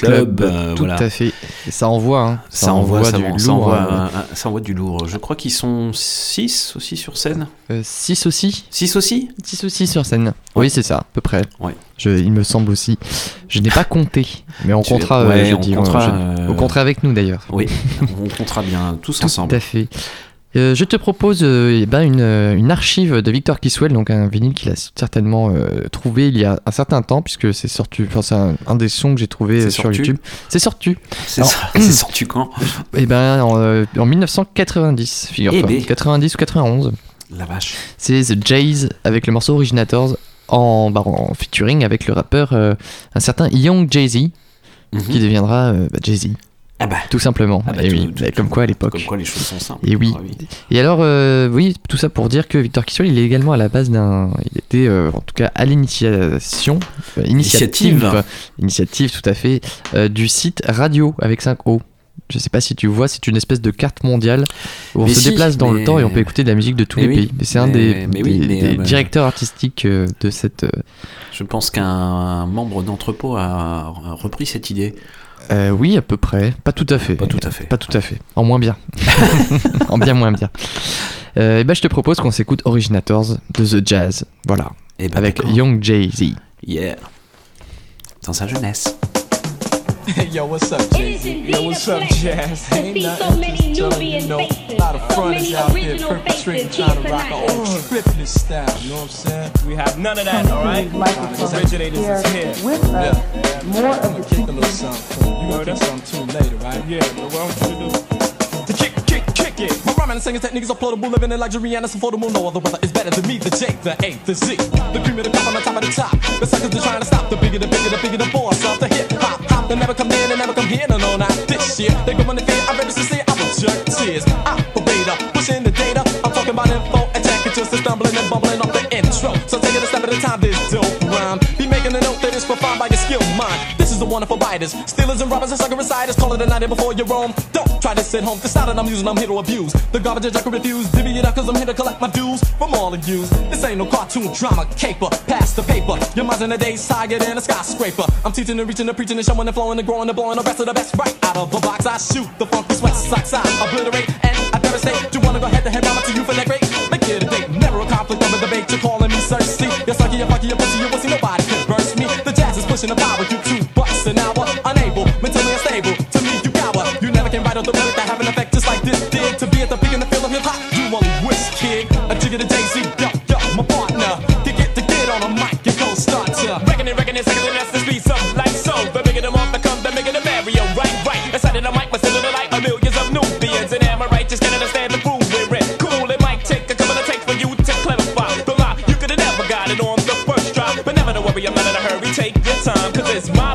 Club. euh, tout voilà. à fait. Et ça envoie, hein. Ça, envoie, ça, du envoie- lourd. ça envoie, hein. euh, ça envoie du lourd. Je crois qu'ils sont 6 aussi sur scène. 6 aussi 6 aussi 6 aussi sur scène. Oui, c'est ça, à peu près. Ouais. Je, il me semble aussi. Je n'ai pas compté, mais on Tu- comptera euh, ouais, on comptera, je- euh, on comptera avec nous d'ailleurs. Oui, on comptera bien tous ensemble. Tout à fait. Euh, je te propose euh, eh ben, une, euh, une archive de Victor Kiswell, donc un vinyle qu'il a certainement euh, trouvé il y a un certain temps, puisque c'est sorti, enfin, c'est un, un des sons que j'ai trouvé sur YouTube. C'est sorti. C'est sorti quand Eh ben, en, euh, en 1990, figure-toi. Eh ben. 90 ou 91. La vache. C'est The Jays avec le morceau Originators en, bah, en featuring avec le rappeur un certain Young Jay-Z, qui deviendra bah, Jay-Z. Ah bah. Tout simplement. Ah bah, Et tout- oui, tout- bah, comme quoi à l'époque. Comme quoi les choses sont simples. Et oui. Ah Et alors, euh, oui, tout ça pour dire que Victor Kiswell, il est également à la base d'un. Il était, euh, en tout cas, à l'initiation. euh, initiative. Initiative. Initiative, tout à fait. euh, du site Radio avec 5 O. Je sais pas si tu vois, c'est une espèce de carte mondiale où on Mais se si, déplace dans mais- le temps et on peut écouter de la musique de tous Mais les oui, pays. C'est un des, oui, directeurs artistiques de cette. Je pense qu'un membre d'entrepôt a repris cette idée. Euh, oui, à peu près. Pas tout à fait. Pas tout à fait. Pas tout à fait. En moins bien. en bien moins bien. Euh, et ben, je te propose qu'on s'écoute Originators de The Jazz. Voilà. Eh ben, Avec. Young Jay-Z. Yeah. Dans sa jeunesse. Hey, yo, what's up, Jay-Z? Yo, what's up, Jazz? Ain't nothing, just telling you, you know, a lot of fronters out there perpetrating, trying to rock our own tripless style, you know what I'm saying? We have none of that, all right? The originators is here. With us, more of the kick a little something. You gonna kick something too later, right? Yeah, but what I want you to do? To kick, kick, kick it. My rhyming and singing techniques are portable, living in luxury and it's affordable. No other brother is better than me. The J, the A, the Z, the cream of the crop on the top of the top. The suckers are trying to stop. The bigger, the bigger, the bigger, the boss never come in and never come here. No, no, not this year. They go on the fear. I'm ready to see. I will jerk tears. Operator, pushing the data. I'm talking about info This wonderful biters. Stealers and robbers and sucker reciters. Call it a night before you roam. Don't try to sit home. The style that I'm using, I'm here to abuse. The garbage I can refuse. Divvy it up cause I'm here to collect my dues from all of you. This ain't no cartoon drama caper. Pass the paper. Your mind's in the days higher than a skyscraper. I'm teaching and reaching and preaching and showing and flowing and growing and blowing the rest of the best right out of the box. I shoot the funky sweat socks. I obliterate and I devastate. Do you wanna go head to head, mama, to you for that great? Make it a date. Never a conflict a debate. You're calling me thirsty. You're sucky, you're fucky, you're pussy, you're pussy. Nobody can burst me. The jazz is pushing the power. You an hour. Unable, mentally unstable. To me, you cower. You never can write out the word that have an effect just like this did. To be at the peak in the feel of hip hop. You only wish, kid. A jigger to Jay-Z. Yo, yo, my partner. Get, get, to get on a mic go start to. Reckon it, reckon it, second, that's the speed up like so. The bigger the month, the come, the bigger the Mario. Right, right. Inside of the mic, but still in the light. A millions of Nubians and am I right? Just can't understand the groove we're in. Cool, it might take a couple of takes for you to clarify the lie. You could have never got it on the first try. But never to worry, I'm not in a hurry. Take your time, cause it's my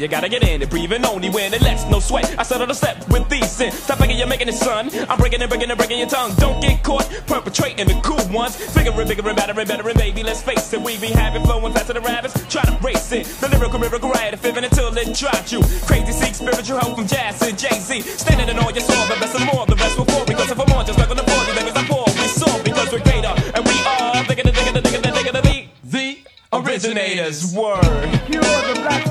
You gotta get in it. Breathing only when it lets no sweat. I settle the step with these in. Stop thinking you're making it, son. I'm breaking and breaking and breaking your tongue. Don't get caught perpetrating the cool ones. And bigger and better and better and baby, let's face it. We be having flowing faster than rabbits. Try to race it. The lyrical miracle right, fivin' until it drops you. Crazy seek spiritual help from Jazz and Jay-Z. Standing in all your soul, the best and more. The rest will fall because if I'm on, just like on the floor, the I pour. We soar because we're greater. And we are bigger than bigger than bigger the, the originators. Word. Cure the black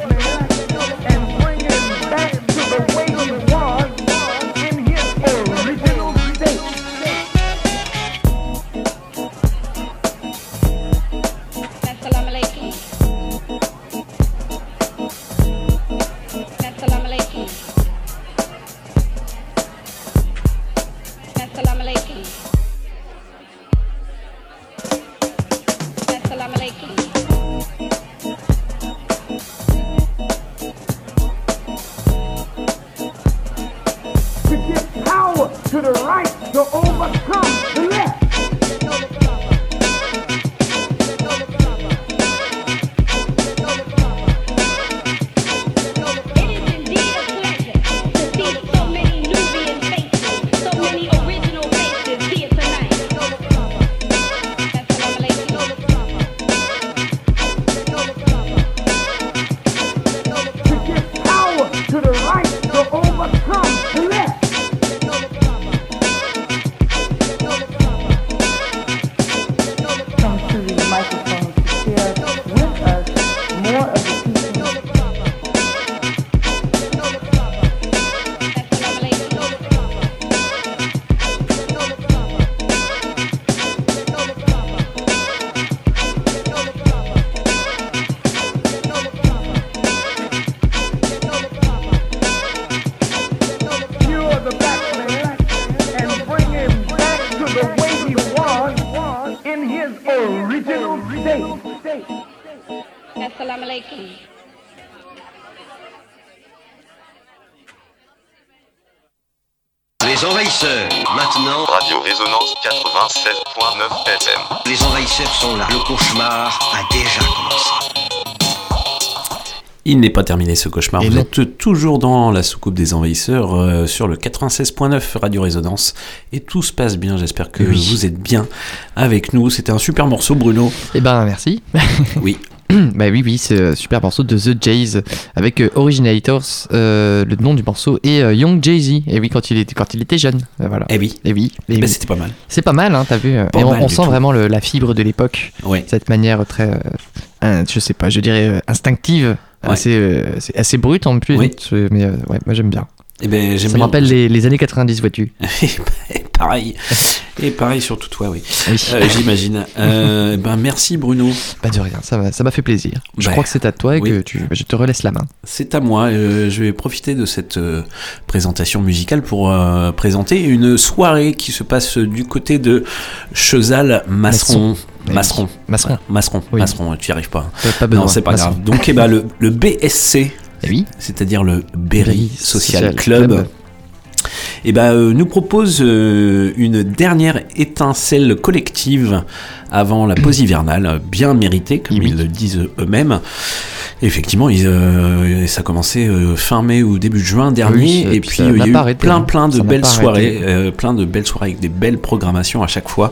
envahisseurs, maintenant. Radio Résonance 96.9 FM. Les envahisseurs sont là. Le cauchemar a déjà commencé. Il n'est pas terminé ce cauchemar. Vous êtes toujours dans la soucoupe des envahisseurs euh, sur le 96.9 Radio Résonance et tout se passe bien. J'espère que Oui. vous êtes bien avec nous. C'était un super morceau, Bruno. Eh ben merci. Oui. bah oui, oui, c'est un super morceau de The Jays avec euh, Originators, euh, le nom du morceau, et euh, Young Jay-Z. Et oui, quand il était, quand il était jeune. Euh, voilà. Eh oui. Et oui. Eh Et ben, oui. c'était pas mal. C'est pas mal, hein, t'as vu. euh, Pas et on, sent tout. vraiment le- la fibre de l'époque. Ouais. Cette manière très, euh, je sais pas, je dirais euh, instinctive, Ouais. assez, euh, assez brute en plus. Oui. Mais euh, ouais, moi j'aime bien. Eh ben, Ça me rappelle les, les années 90, vois-tu. Pareil. Et pareil surtout toi, oui. Oui. Euh, J'imagine. Euh, ben, merci, Bruno. Pas de rien, ça m'a ça fait plaisir. Je Bah, crois que c'est à toi et oui. que tu, je te relaisse la main. C'est à moi. Euh, je vais profiter de cette présentation musicale pour présenter une soirée qui se passe du côté de Chezal Masseron. Masseron. Masseron. Masseron. Oui. Masseron, tu n'y arrives pas. Pas- pas besoin. Non, c'est pas Masseron. grave. Donc, eh ben, le, le BSC, oui. c'est-à-dire le Berry Berry Social, Social Club, Club. Eh ben, euh, nous propose euh, une dernière étincelle collective avant la pause hivernale, bien méritée, comme ils le disent eux-mêmes. Effectivement, ils, euh, ça a commencé euh, fin mai ou début juin dernier, Oui, et puis il y a eu arrêté, plein hein. plein de belles soirées, euh, plein de belles soirées avec des belles programmations à chaque fois.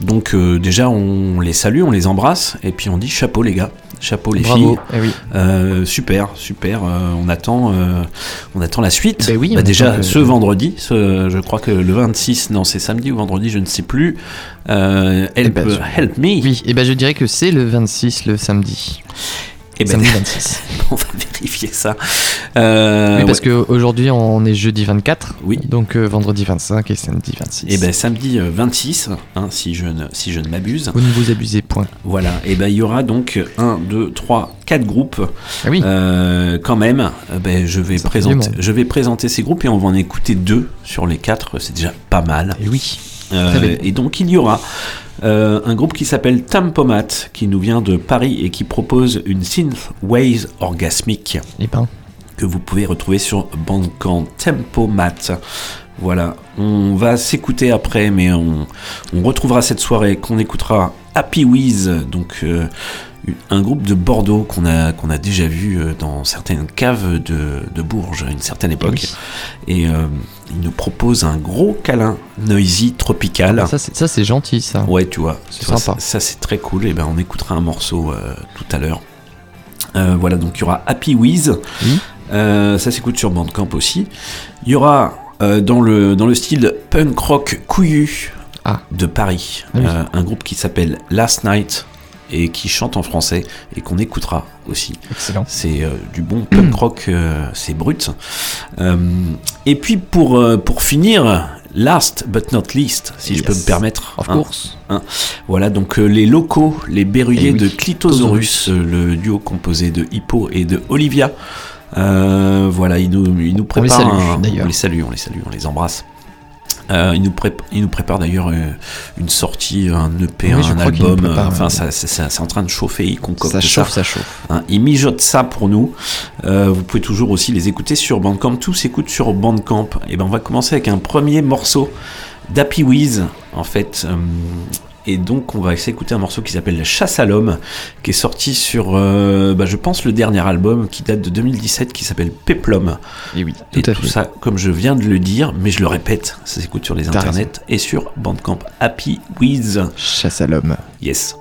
Donc déjà, on les salue, on les embrasse, et puis on dit chapeau les gars, chapeau les Bravo, filles. eh oui. Euh, super, super. euh, on attend, euh, on attend la suite. Ben oui, Bah, déjà ce vendredi, ce- je crois que le 26, non c'est samedi ou vendredi, je ne sais plus. Help, ben, help me. Oui, et ben je dirais que c'est le 26, le samedi. Eh ben, samedi 26. on va vérifier ça. Euh, oui, parce ouais. qu'aujourd'hui on est jeudi 24. Oui. Donc euh, vendredi 25 et samedi 26. Et ben samedi euh, 26, hein, si je ne, si je ne m'abuse. Vous ne vous abusez point. Voilà, et ben il y aura donc 1, 2, 3, 4 groupes. Ah oui. Euh, quand même, euh, ben, vais présenter, je vais présenter ces groupes et on va en écouter deux sur les quatre, c'est déjà pas mal. Et oui. Euh, et donc il y aura euh, un groupe qui s'appelle Tampomat, qui nous vient de Paris et qui propose une synthwave orgasmique. Et ben. Que vous pouvez retrouver sur Bandcamp Tempomat. Voilà, on va s'écouter après, mais on, on retrouvera cette soirée qu'on écoutera Happy Wiz, donc euh, un groupe de Bordeaux qu'on a, qu'on a déjà vu euh, dans certaines caves de, de Bourges à une certaine époque. Et euh, il nous propose un gros câlin noisy tropical. Ah, Ça c'est gentil ça. Ouais, tu vois, C'est sympa. Ça, ça, c'est très cool. Et ben, on écoutera un morceau euh, tout à l'heure. Euh, voilà, donc il y aura Happy Wiz. Ça s'écoute sur Bandcamp aussi. Il y aura dans, le, dans le style punk rock couillu de Paris Ah oui. un groupe qui s'appelle Last Night et qui chante en français et qu'on écoutera aussi. Excellent. C'est euh, du bon punk rock, euh, c'est brut. Euh, et puis pour, pour finir, last but not least, si je peux me permettre. Of hein, course. hein, voilà, donc les locaux, les berruyers Eh oui, de Clitosaurus, le duo composé de Hippo et de Olivia. Voilà, ils nous, ils nous On les préparent. salue, d'ailleurs. On les salue, on les salue, on les embrasse. Euh, ils, nous prép- ils nous préparent d'ailleurs euh, une sortie, un EP, Oui, un album. enfin, ouais. ça, c'est- en train de chauffer. Ils concoctent Ça chauffe, ça chauffe. Hein, ils mijotent ça pour nous. Euh, vous pouvez toujours aussi les écouter sur Bandcamp. Tout s'écoute sur Bandcamp. Et ben on va commencer avec un premier morceau d'Happy Wiz, en fait. Euh, et donc on va s'écouter un morceau qui s'appelle La Chasse à l'homme, qui est sorti sur, euh, bah, je pense, le dernier album qui date de 2017, qui s'appelle Peplum. Et oui, Et tout à tout fait. ça, comme je viens de le dire, mais je le répète, ça s'écoute sur les internets et sur Bandcamp. Happy Wiz. Chasse à l'homme. Yes.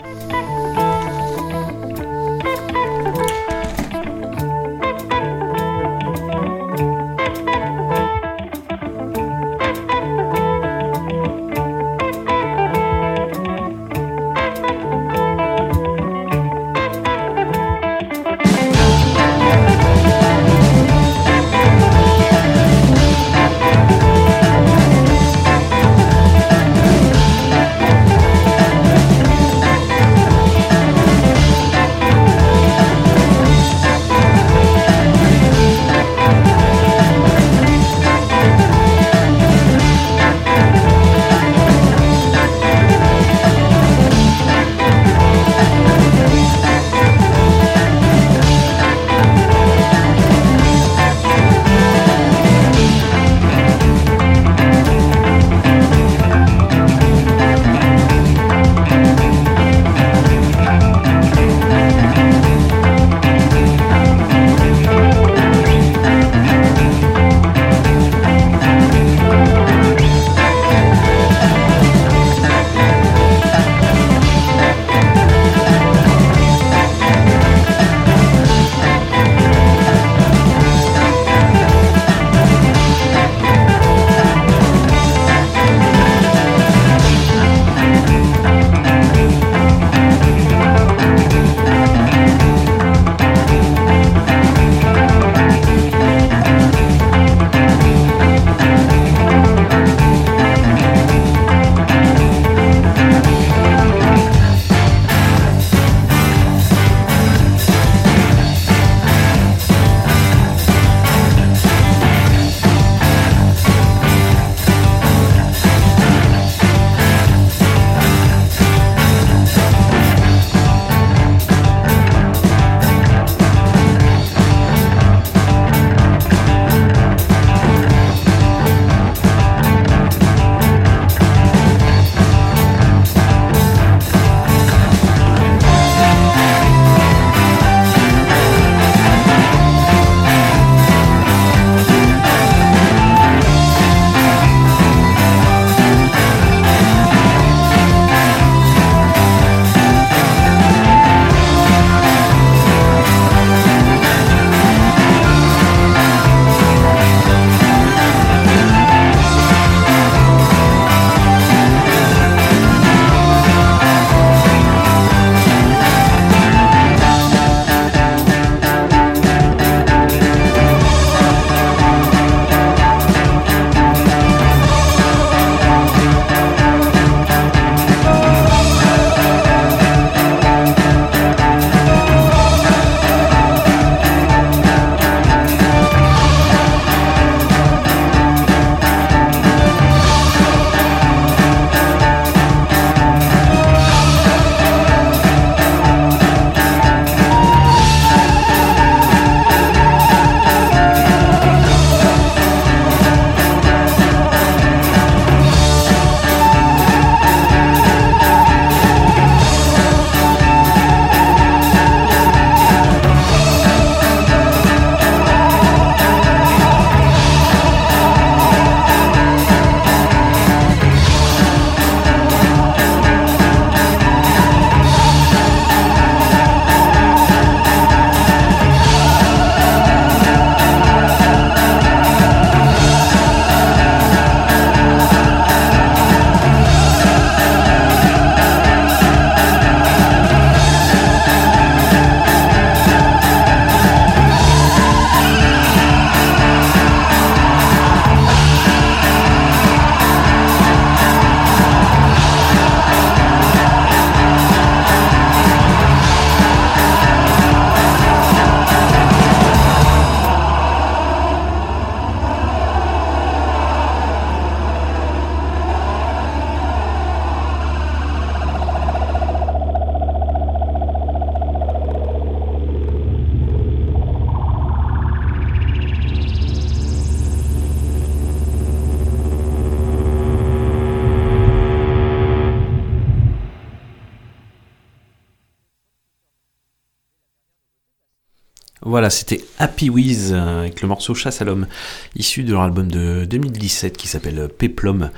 Voilà, c'était Happy Wiz euh, avec le morceau Chasse à l'homme, issu de leur album de 2017 qui s'appelle Peplum.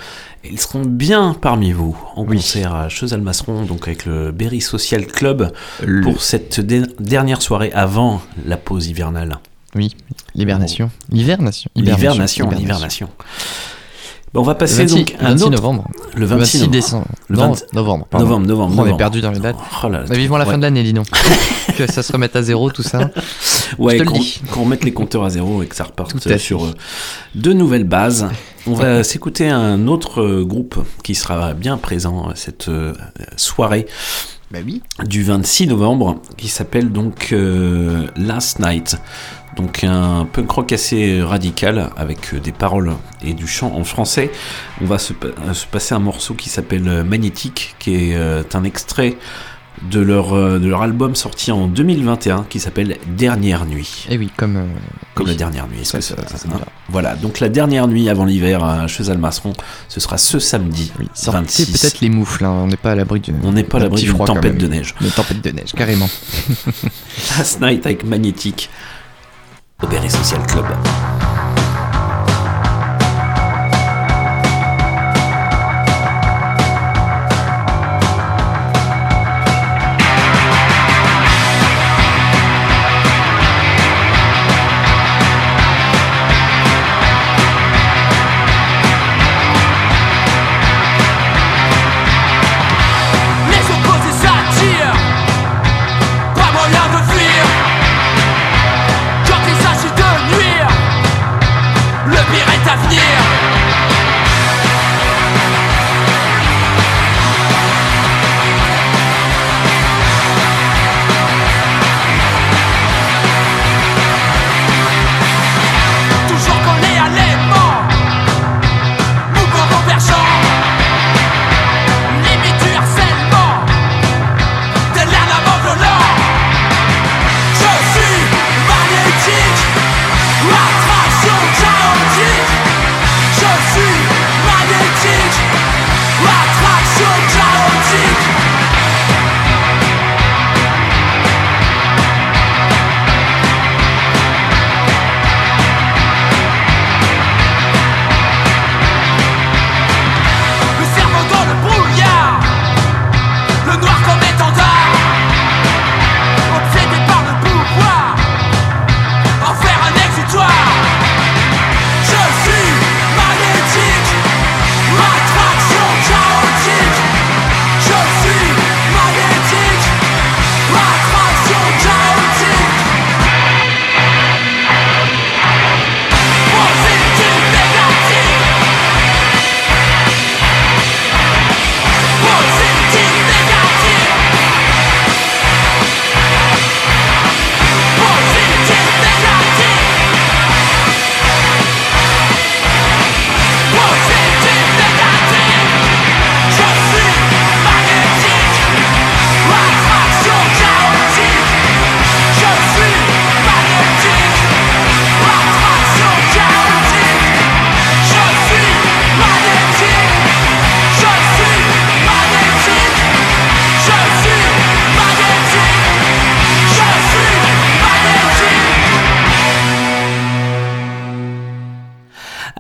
Et ils seront bien parmi vous en concert à Chesalmasseron, donc avec le Berry Social Club, Le- pour cette dernière soirée avant la pause hivernale. Oui, l'hibernation. L'hivernation. L'hivernation, l'hivernation. Bon, on va passer Le 26 donc à un 26 autre- novembre. Le 26, novembre. décembre. Le Non, 20 novembre. pardon. Novembre, novembre, On novembre. est perdu dans les dates. Oh là là. Vivement la Ouais. fin de l'année, dis donc. que ça se remette à zéro, tout ça. Ouais, qu'on qu'on remette les compteurs à zéro et que ça reparte sur euh, de nouvelles bases. On va s'écouter un autre euh, groupe qui sera bien présent à cette euh, soirée Bah oui. du 26 novembre, qui s'appelle donc euh, Last Night. Donc un punk rock assez radical avec euh, des paroles et du chant en français. On va se, euh, se passer un morceau qui s'appelle euh, Magnétique, qui est un extrait de leur, de leur album sorti en 2021 qui s'appelle Dernière Nuit. Et oui, comme. euh, Comme oui. la dernière nuit. est-ce Ça, que ça- ça- ça, hein ça- Voilà, donc la dernière nuit avant l'hiver à Chesalmasseron, ce sera ce samedi Sortez 26. peut-être les moufles, hein, on n'est pas à l'abri d'une. Tempête de neige. Une tempête de neige, carrément. Last Night avec Magnétique Berry Social Club.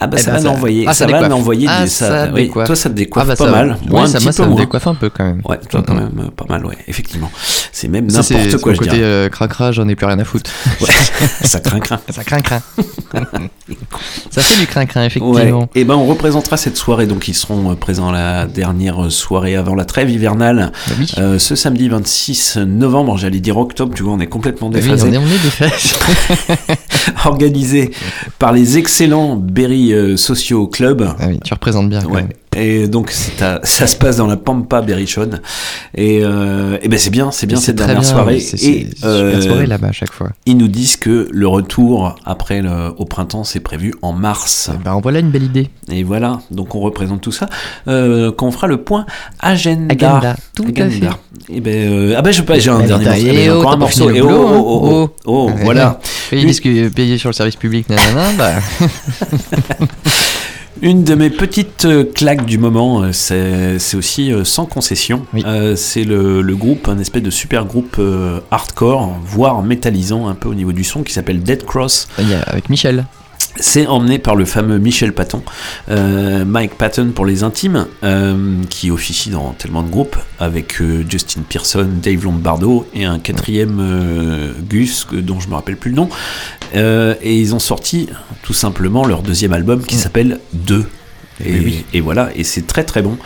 Ah bah Eh ça ben, va ça- m'envoyer, ah, ça, ça va m'envoyer Ah, des ça oui, décoiffe. Toi ça te décoiffe Ah bah, pas mal, moi un ça- petit moi, peu ça me décoiffe un peu quand même. Ouais, toi quand même euh, pas mal, ouais, effectivement. C'est même n'importe quoi, le je côté euh, cracra, j'en ai plus rien à foutre. Ouais, ça craint craint. Ça craint craint. ça fait du craint craint, Ouais. effectivement. Et ben on représentera cette soirée, donc ils seront euh, présents la dernière soirée avant la trêve hivernale, Bah euh, ce samedi 26 novembre, j'allais dire octobre, tu vois, on est complètement oui, déphasé. on est, on est déphasé. organisé par les excellents Berry euh, Socio Club. Ah oui, tu représentes bien. quand Ouais. même. Et donc à- ça se passe dans la Pampa Berrichonne. Et, euh, et ben c'est bien, c'est bien Et cette dernière bien, soirée. Et c'est euh, soirée là-bas à chaque fois. ils nous disent que le retour après le, au printemps c'est prévu en mars. Bah, en voilà une belle idée. Et voilà, donc on représente tout ça. Euh, quand on fera le point agenda. Agenda, tout à Agenda. fait. Et ben, euh, ah ben je j'ai un Bah, dernier morceau. eh J'ai oh, encore un morceau. Et oh, hein. oh, oh, oh, Ouais. voilà. Ils disent que payer sur le service public, nanana, bah. Une de mes petites euh, claques du moment, euh, c'est aussi euh, sans concession. Euh, c'est le, le groupe, un espèce de super groupe euh, hardcore, voire métallisant un peu au niveau du son, qui s'appelle Dead Cross. avec Michel. C'est emmené par le fameux Michel Patton, euh, Mike Patton pour les intimes, euh, qui officie dans tellement de groupes, avec euh, Justin Pearson, Dave Lombardo et un quatrième Gus, dont je me rappelle plus le nom. Et ils ont sorti tout simplement leur deuxième album qui s'appelle 2. Et, Oui, et voilà, et c'est très très bon.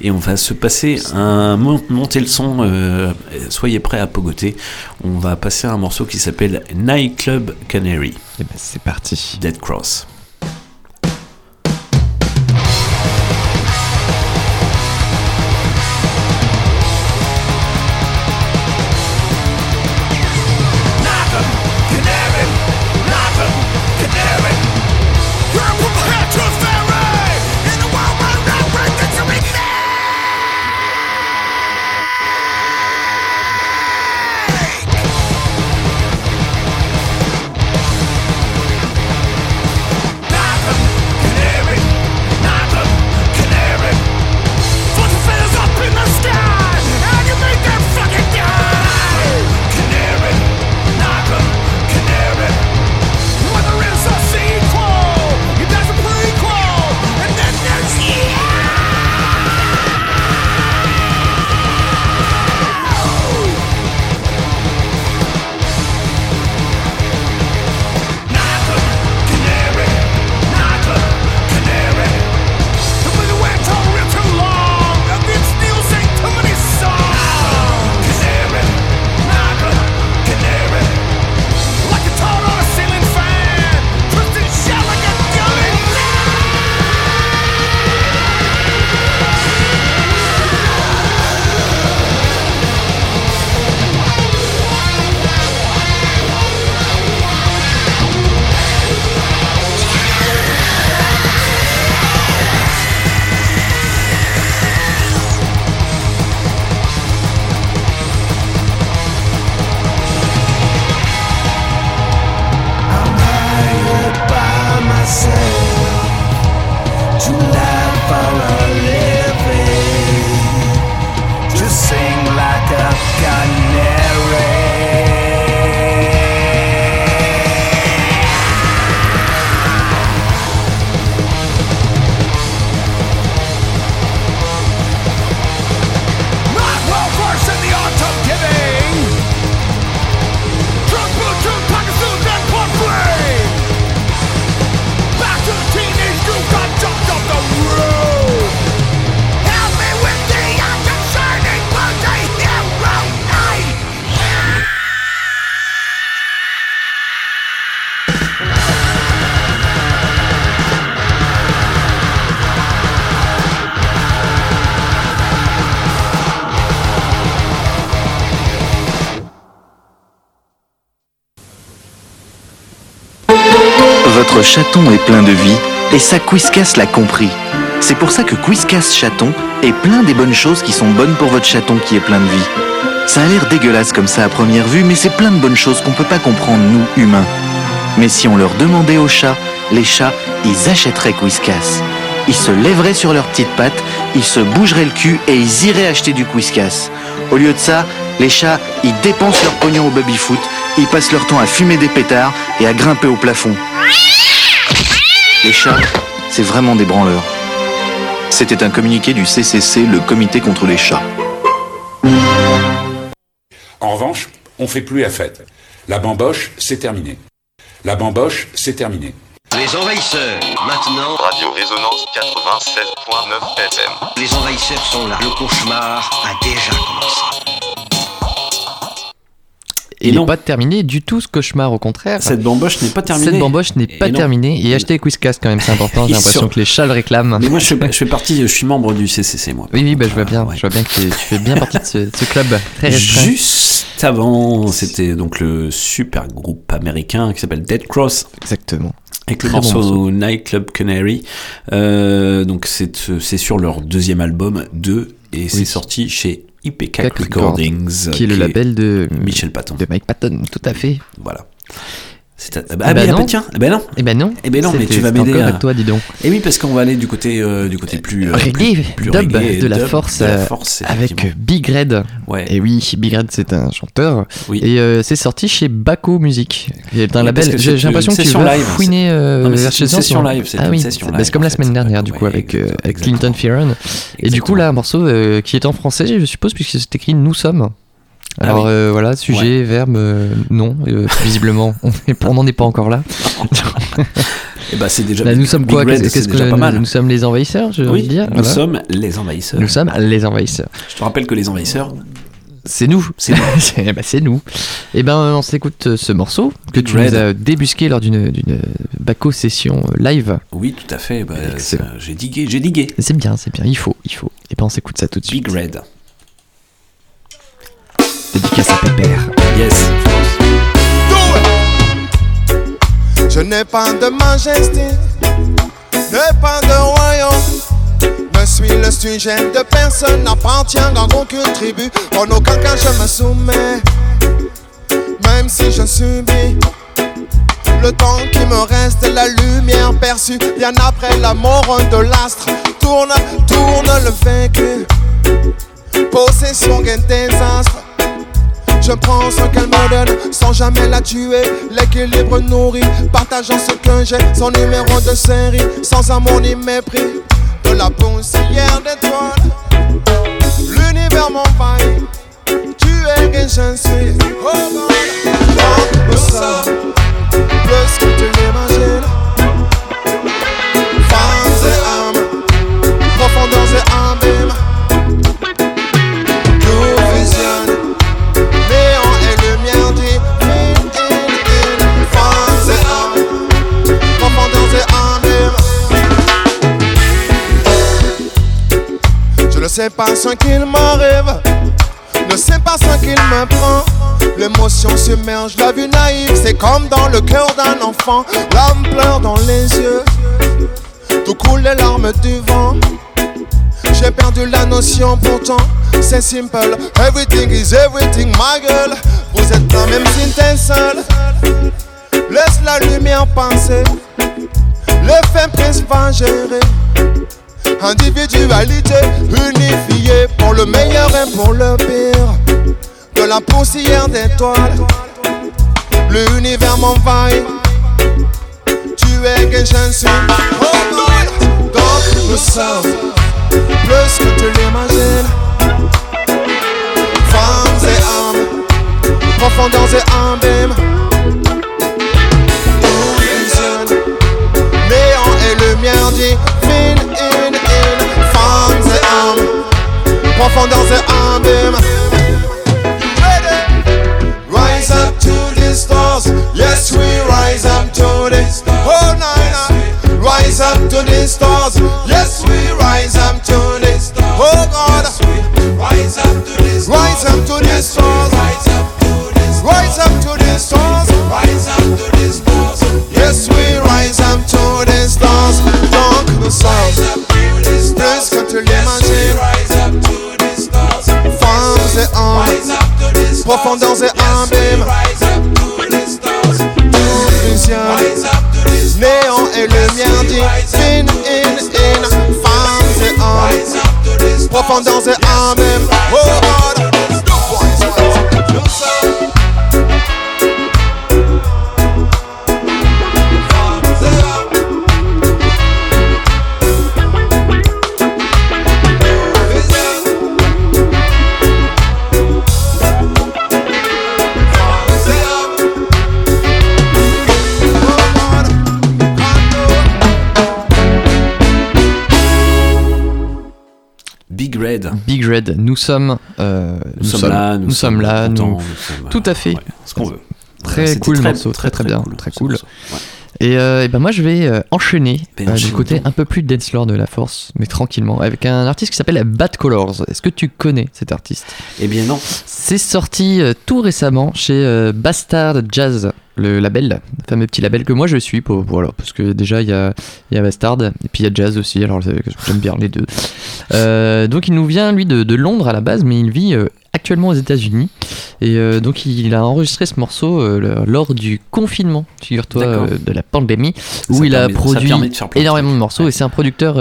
Et on va se passer un mon- monter le son. euh, soyez prêts à pogoter. On va passer un morceau qui s'appelle Nightclub Canary. Et ben c'est parti. Dead Cross. Chaton est plein de vie et ça Quizcas l'a compris. C'est pour ça que Quizcas Chaton est plein des bonnes choses qui sont bonnes pour votre chaton qui est plein de vie. Ça a l'air dégueulasse comme ça à première vue, mais c'est plein de bonnes choses qu'on peut pas comprendre, nous, humains. Mais si on leur demandait aux chats, les chats, ils achèteraient Quizcas. Ils se lèveraient sur leurs petites pattes, ils se bougeraient le cul et ils iraient acheter du Quizcas. Au lieu de ça, les chats, ils dépensent leur pognon au baby-foot, ils passent leur temps à fumer des pétards et à grimper au plafond. Les chats, c'est vraiment des branleurs. C'était un communiqué du CCC, le Comité contre les chats. En revanche, on fait plus la fête. La bamboche, c'est terminé. La bamboche, c'est terminé. Les envahisseurs, maintenant. Radio Résonance 96.9 FM. Les envahisseurs sont là. Le cauchemar a déjà commencé. Il n'est pas terminé du tout ce cauchemar, au contraire. Cette bamboche n'est pas terminée. Cette bamboche n'est pas Et non. terminée. Et acheter Quizcast quand même, c'est important. J'ai l'impression que les chats le réclament. Mais moi, je fais, je fais partie, je suis membre du CCC, moi. Oui, oui, bah, je vois bien. Je vois bien que tu tu fais bien partie de ce, de ce club très restreint. Juste avant, c'était donc le super groupe américain qui s'appelle Dead Cross. Exactement. Avec le bon morceau morceau. Nightclub Canary. Euh, donc c'est c'est sur leur deuxième album 2 et c'est sorti chez IPK Recordings, qui est le label de Michel Patton. De Mike Patton, tout à fait. Voilà. C'est Ah bah, ah bah, tiens, eh ben non. Eh ben non. Eh ben non, mais tu vas m'aider à à toi, dis donc. Et oui, parce qu'on va aller du côté euh, du côté plus euh, Reggae, plus, plus dub reggae, de la dub force, de la euh, force, avec. Big Red. Et oui, Big Red c'est un chanteur. Et euh, c'est sorti chez Baco Music. qui est un Oui, label. J'ai c'est l'impression que tu vas live, fouiner c'est- Non, c'est vers une chez session sinon- live, c'est Ah oui, session c'est- bah, live, c'est comme la semaine dernière du coup avec, Clinton Fearon. Et du coup là un morceau qui est en français, je suppose, puisque c'est écrit Nous sommes. Ah Alors oui. euh, voilà, sujet, verbe, euh, non, euh, visiblement, on n'en est pas encore là. Et bah c'est déjà Là, nous sommes Big quoi Red, déjà que pas nous, mal. nous sommes les envahisseurs, je Oui, veux dire. nous voilà. sommes les envahisseurs. Nous sommes les envahisseurs. Je te rappelle que les envahisseurs, C'est nous. C'est nous. Bah, nous. Et ben, on s'écoute euh, ce morceau que Big tu Red. nous as débusqué lors d'une d'une Baco session euh, live. oui, tout à fait. bah, j'ai digué, j'ai digué. C'est bien, c'est bien. Il faut, il faut. Et ben, on s'écoute ça tout de suite. Big Red. Je n'ai pas de majesté, n'ai pas de royaume. Je suis le sujet de personne, n'appartient à aucune tribu. En aucun cas je me soumets, même si je subis. Le temps qui me reste, la lumière perçue, bien après la mort de l'astre. Tourne, tourne le vécu, possession et désastre. Je prends ce qu'elle me donne sans jamais la tuer. L'équilibre nourri, partageant ce que j'ai, son numéro de série, sans amour ni mépris. De la poussière d'étoiles, l'univers m'envahit. Tu es que je suis. Oh donc nous sommes plus que tu l'imagines. Sais pas ce qu'il m'arrive, ne sais pas ce qu'il me prend. L'émotion submerge la vue naïve, c'est comme dans le cœur d'un enfant. L'âme pleure dans les yeux, tout coule les larmes du vent. J'ai perdu la notion pourtant. C'est simple. Everything is everything my girl Vous êtes là même si seul Laisse la lumière passer. L'effet prince va gérer Individualité unifiée Pour le meilleur et pour le pire De la poussière d'étoiles L'univers m'envahit Tu es que je suis Donc nous sommes plus que tu l'imagines. Femmes et âmes, profondeurs et abîmes. Et lumière divine, in, in. Femmes et âmes, profondeurs et abîmes. Rise up to the stars, yes we rise up to the Oh nine, rise up to the stars, yes we rise up to the Oh God, rise up to the stars, rise up to the stars, the rise up to the stars, Sommes plus que tu l'imagines. Femmes et hommes, profondeurs et abîmes. Tout néant et lumière divine, in, in. Femmes et hommes, et. Oh God. Red. Big Red, nous sommes, euh, Nous sommes là, nous nous sommes là, nous- sommes, tout à fait, ouais, ce qu'on veut. Très cool très, morceau, très très, bien, cool, très cool. morceau, ouais. Et, euh, et ben moi je vais euh, enchaîner Ben, du côté un peu plus dancefloor de la force, mais tranquillement, avec un artiste qui s'appelle Bad Colors. Est-ce que tu connais cet artiste? Eh bien non. C'est sorti tout récemment chez Bastard Jazz, le label, le fameux petit label que moi je suis, voilà, parce que déjà il y a, y a Bastard et puis il y a Jazz aussi, alors j'aime bien les deux. Euh, donc il nous vient lui de, de Londres à la base, mais il vit euh, actuellement aux États-Unis. Et euh, donc il a enregistré ce morceau euh, lors du confinement, figure-toi, euh, de la pandémie, où Ça il a permet- produit de énormément de morceaux. Et c'est un producteur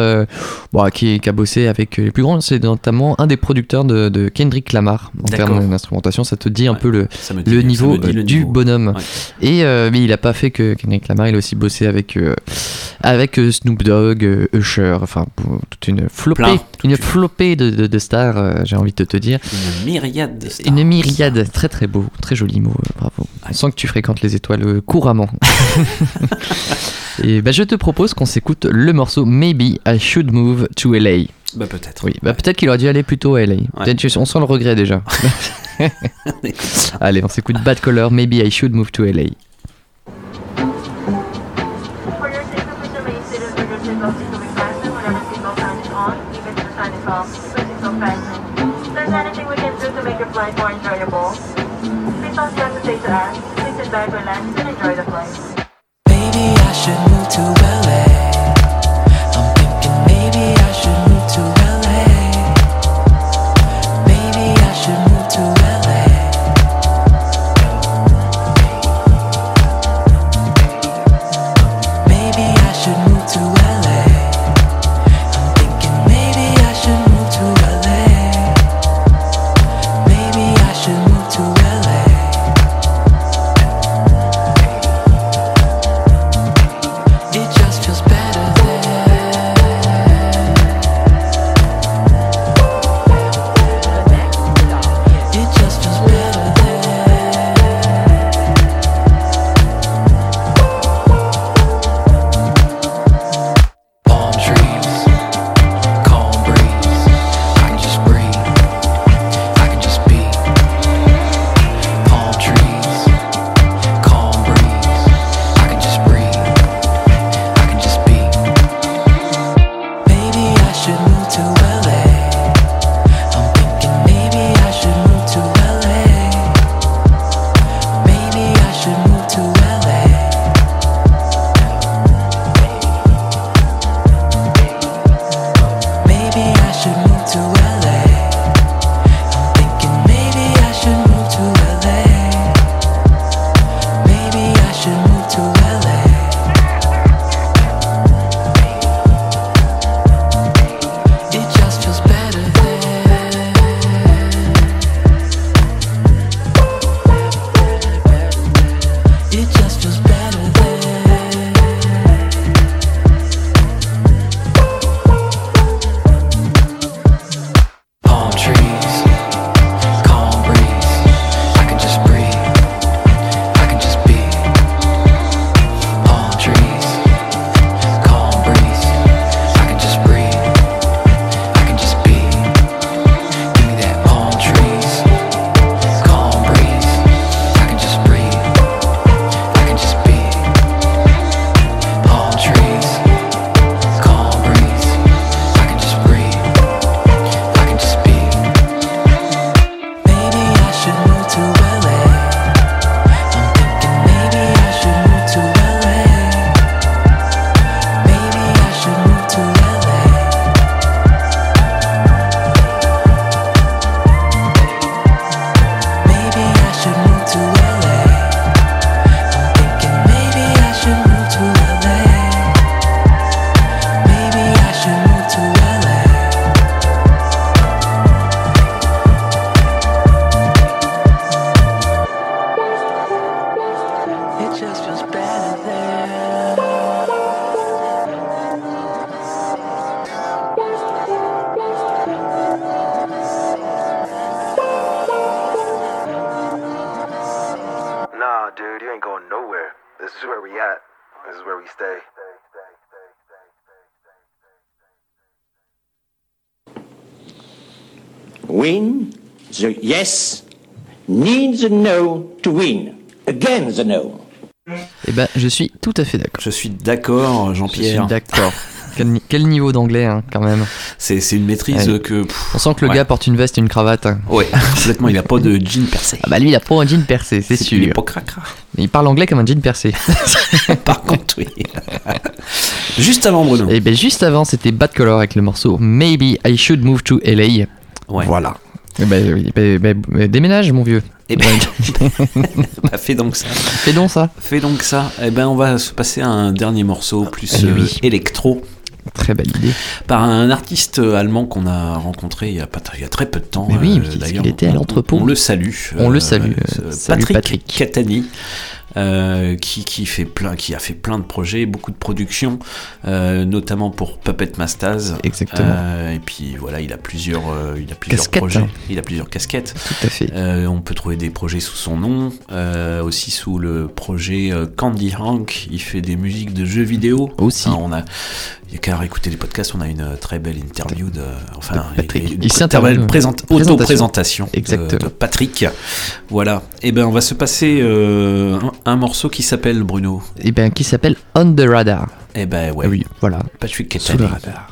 bon, qui, qui a bossé avec les plus grands. C'est notamment un des producteurs de, de Kendrick Lamar en termes d'instrumentation. Ça te dit un peu le, dit- niveau le du niveau. bonhomme. Ouais. Et mais il a pas fait que Kendrick Lamar, il a aussi bossé avec avec Snoop Dogg, Usher, enfin toute une flopée, Plein. une flopée de, de- de stars, j'ai envie de te dire. Une myriade de stars. Une myriade, très très beau, très joli mot, euh, bravo. On sent que tu fréquentes les étoiles euh, couramment. Et bah, je te propose qu'on s'écoute le morceau Maybe I Should Move to LA. Bah peut-être. Oui, bah peut-être qu'il aurait dû aller plutôt à LA. On sent le regret déjà. Allez, on s'écoute Bad Color, Maybe I Should Move to LA. Don't hesitate to ask. Please sit back, relax, and enjoy the flight. Maybe I should move to LA. Stay. Win the yes, need the no to win. Again the no. Eh ben, je suis tout à fait d'accord. Je suis d'accord, Je Jean-Pierre. suis d'accord. Quel, ni- quel niveau d'anglais, hein, quand même. C'est une maîtrise Ouais. que. On sent que le ouais. gà porte une veste et une cravate. hein. Ouais, complètement. Il a pas de jean percé. Ah bah lui, il a pas un jean percé, c'est sûr. Il est pas cracra. Il parle anglais comme un jean percé. Par contre, oui. Juste avant, Bruno. Et ben juste avant, c'était Bad Color avec le morceau Maybe I Should Move to LA. Ouais. Voilà. Eh ben, ben, ben, ben, déménage, mon vieux. Eh ben, bah, fais donc ça. Fais donc ça. Fais donc ça. Eh ben, on va se passer à un dernier morceau plus Eh euh, oui. électro. Très belle idée. Par un artiste allemand qu'on a rencontré il y a, pas, il y a très peu de temps. Mais oui, euh, il- d'ailleurs. il était à l'entrepôt. On, le salue. On le salue, euh, euh, salut Patrick, Patrick. Catani. Euh, qui, qui, fait plein, qui a fait plein de projets, beaucoup de productions, euh, notamment pour Puppet Masters. Exactement. Euh, et puis voilà, il a plusieurs, il a plusieurs Casquettes, projets. hein. Il a plusieurs casquettes. Tout à fait. On peut trouver des projets sous son nom, aussi sous le projet Candy Hank. Il fait des musiques de jeux vidéo. Aussi. On a, il y a qu'à écouter les podcasts. On a une très belle interview de, enfin, Patrick. une très belle Présentation. auto-présentation de- Exactement. de Patrick. Voilà. Et ben, on va se passer un, morceau qui s'appelle Bruno. Et ben, qui s'appelle On the Radar. Eh ben ouais. Ah oui, voilà. Patrick Sous le radar.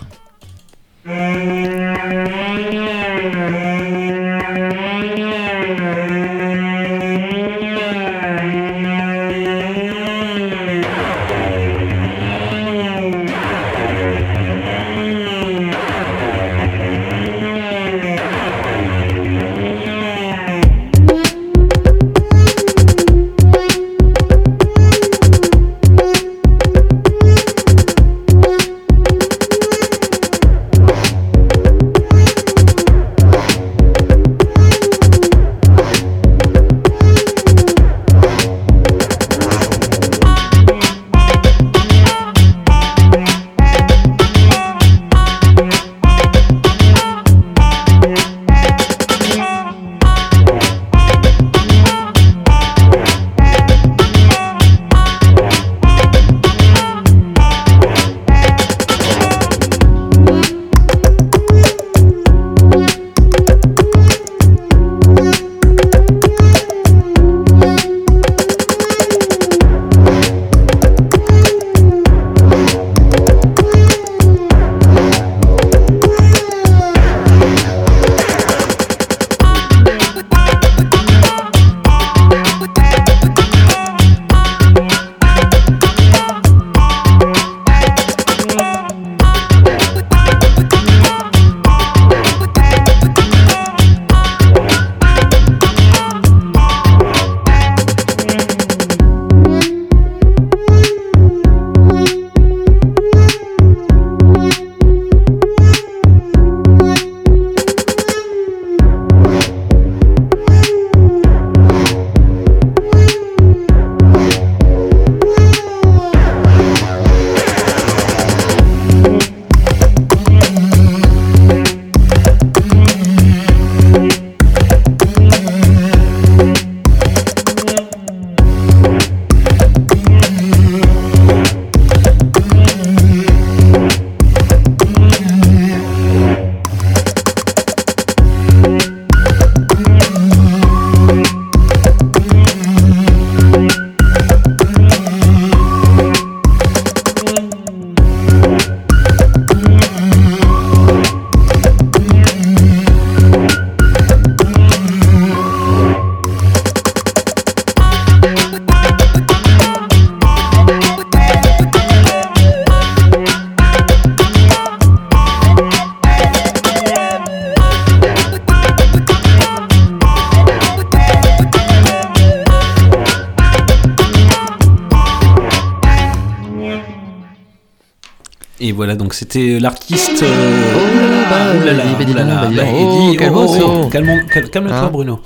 Oh, dit, calmons, oh, Calme-toi, Hein Bruno.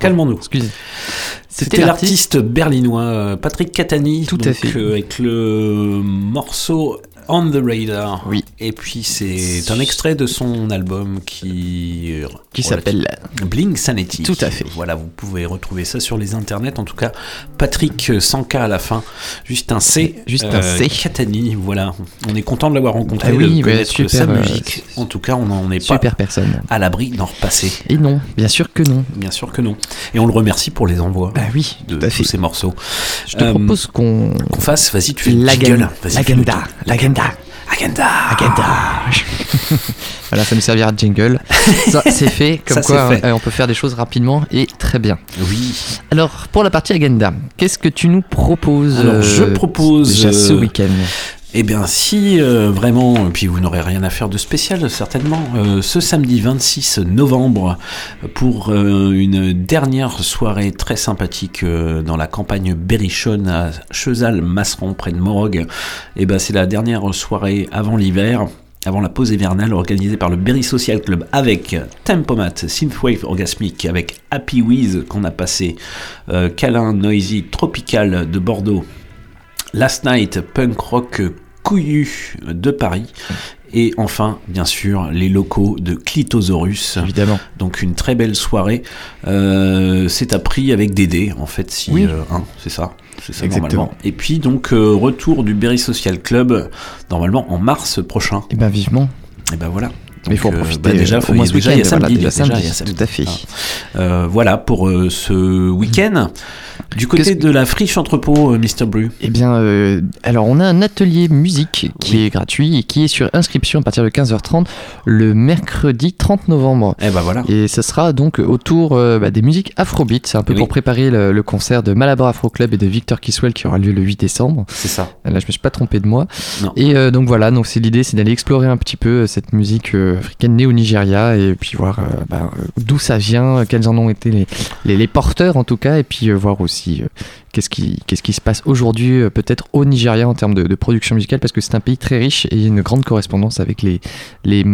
Calmons-nous. Excusez. C'était C'était l'artiste berlinois euh, Patrick Catani. Tout à donc, fait. euh, avec le morceau On the Radar. Oui. Et puis c'est un extrait de son album qui. Qui s'appelle Bling Sanity. Tout à fait. Voilà, vous pouvez retrouver ça sur les internets. En tout cas, Patrick euh, sans K à la fin. Juste un C. Juste un C. Catani, voilà. On est content de l'avoir rencontré. Ah oui, de ouais, connaître super, sa euh, musique. En tout cas, on n'en est pas Super personne. à l'abri d'en repasser. Et non, bien sûr que non. Bien sûr que non. Et on le remercie pour les envois Bah oui, de tout à tous fait. ces morceaux. Je te Euh, propose qu'on. qu'on fasse, vas-y, tu fais le L'agenda. jingle. Vas-y, fais le L'agenda. L'agenda. Agenda. Agenda. voilà, ça nous servira de jingle. Ça, c'est fait. Comme Ça, quoi, fait. hein, on peut faire des choses rapidement et très bien. Oui. Alors, pour la partie agenda, qu'est-ce que tu nous proposes Alors, je euh, propose, ce euh, week-end? Eh bien, si euh, vraiment, puis vous n'aurez rien à faire de spécial, certainement, euh, ce samedi 26 novembre, pour euh, une dernière soirée très sympathique dans la campagne Berrichonne à Chezal-Masseron, près de Morog, eh ben, c'est la dernière soirée avant l'hiver. Avant la pause hivernale organisée par le Berry Social Club avec Tempomat, Synthwave Orgasmic, avec Happy Wiz qu'on a passé, Câlin Noisy Tropical de Bordeaux, Last Night Punk Rock Couillu de Paris. Et enfin, bien sûr, les locaux de Clitosaurus. Évidemment. Donc une très belle soirée. Euh, c'est à prix avec Dédé, en fait, si Oui. euh, hein, c'est ça. C'est ça Exactement. normalement. Et puis donc euh, retour du Berry Social Club, normalement en mars prochain. Et ben vivement. Et ben voilà. Mais il faut en euh, profiter, bah, déjà, faut- au moins il y a ce déjà, il y a week-end, voilà, samedi, déjà déjà, il y a samedi, samedi. tout à fait. Ah. Euh, voilà pour euh, ce week-end. Du côté de la friche entrepôt, Mr. Blue. Eh bien, euh, alors on a un atelier musique qui est gratuit et qui est sur inscription à partir de 15h30 le mercredi 30 novembre. Et ben voilà. Et ce sera donc autour euh, bah, des musiques afrobeat. C'est un peu Oui. pour préparer le, le concert de Malabar Afro Club et de Victor Kiswell qui aura lieu le 8 décembre. C'est ça. Là, je me suis pas trompé de moi. Non. Et euh, donc voilà, donc c'est l'idée, c'est d'aller explorer un petit peu cette musique africaine née au Nigeria et puis voir euh, bah, euh, d'où ça vient, quels en ont été les, les, les porteurs en tout cas, et puis euh, voir aussi qu'est-ce qui, qu'est-ce qui se passe aujourd'hui peut-être au Nigeria en termes de, de production musicale parce que c'est un pays très riche et il y a une grande correspondance avec les, les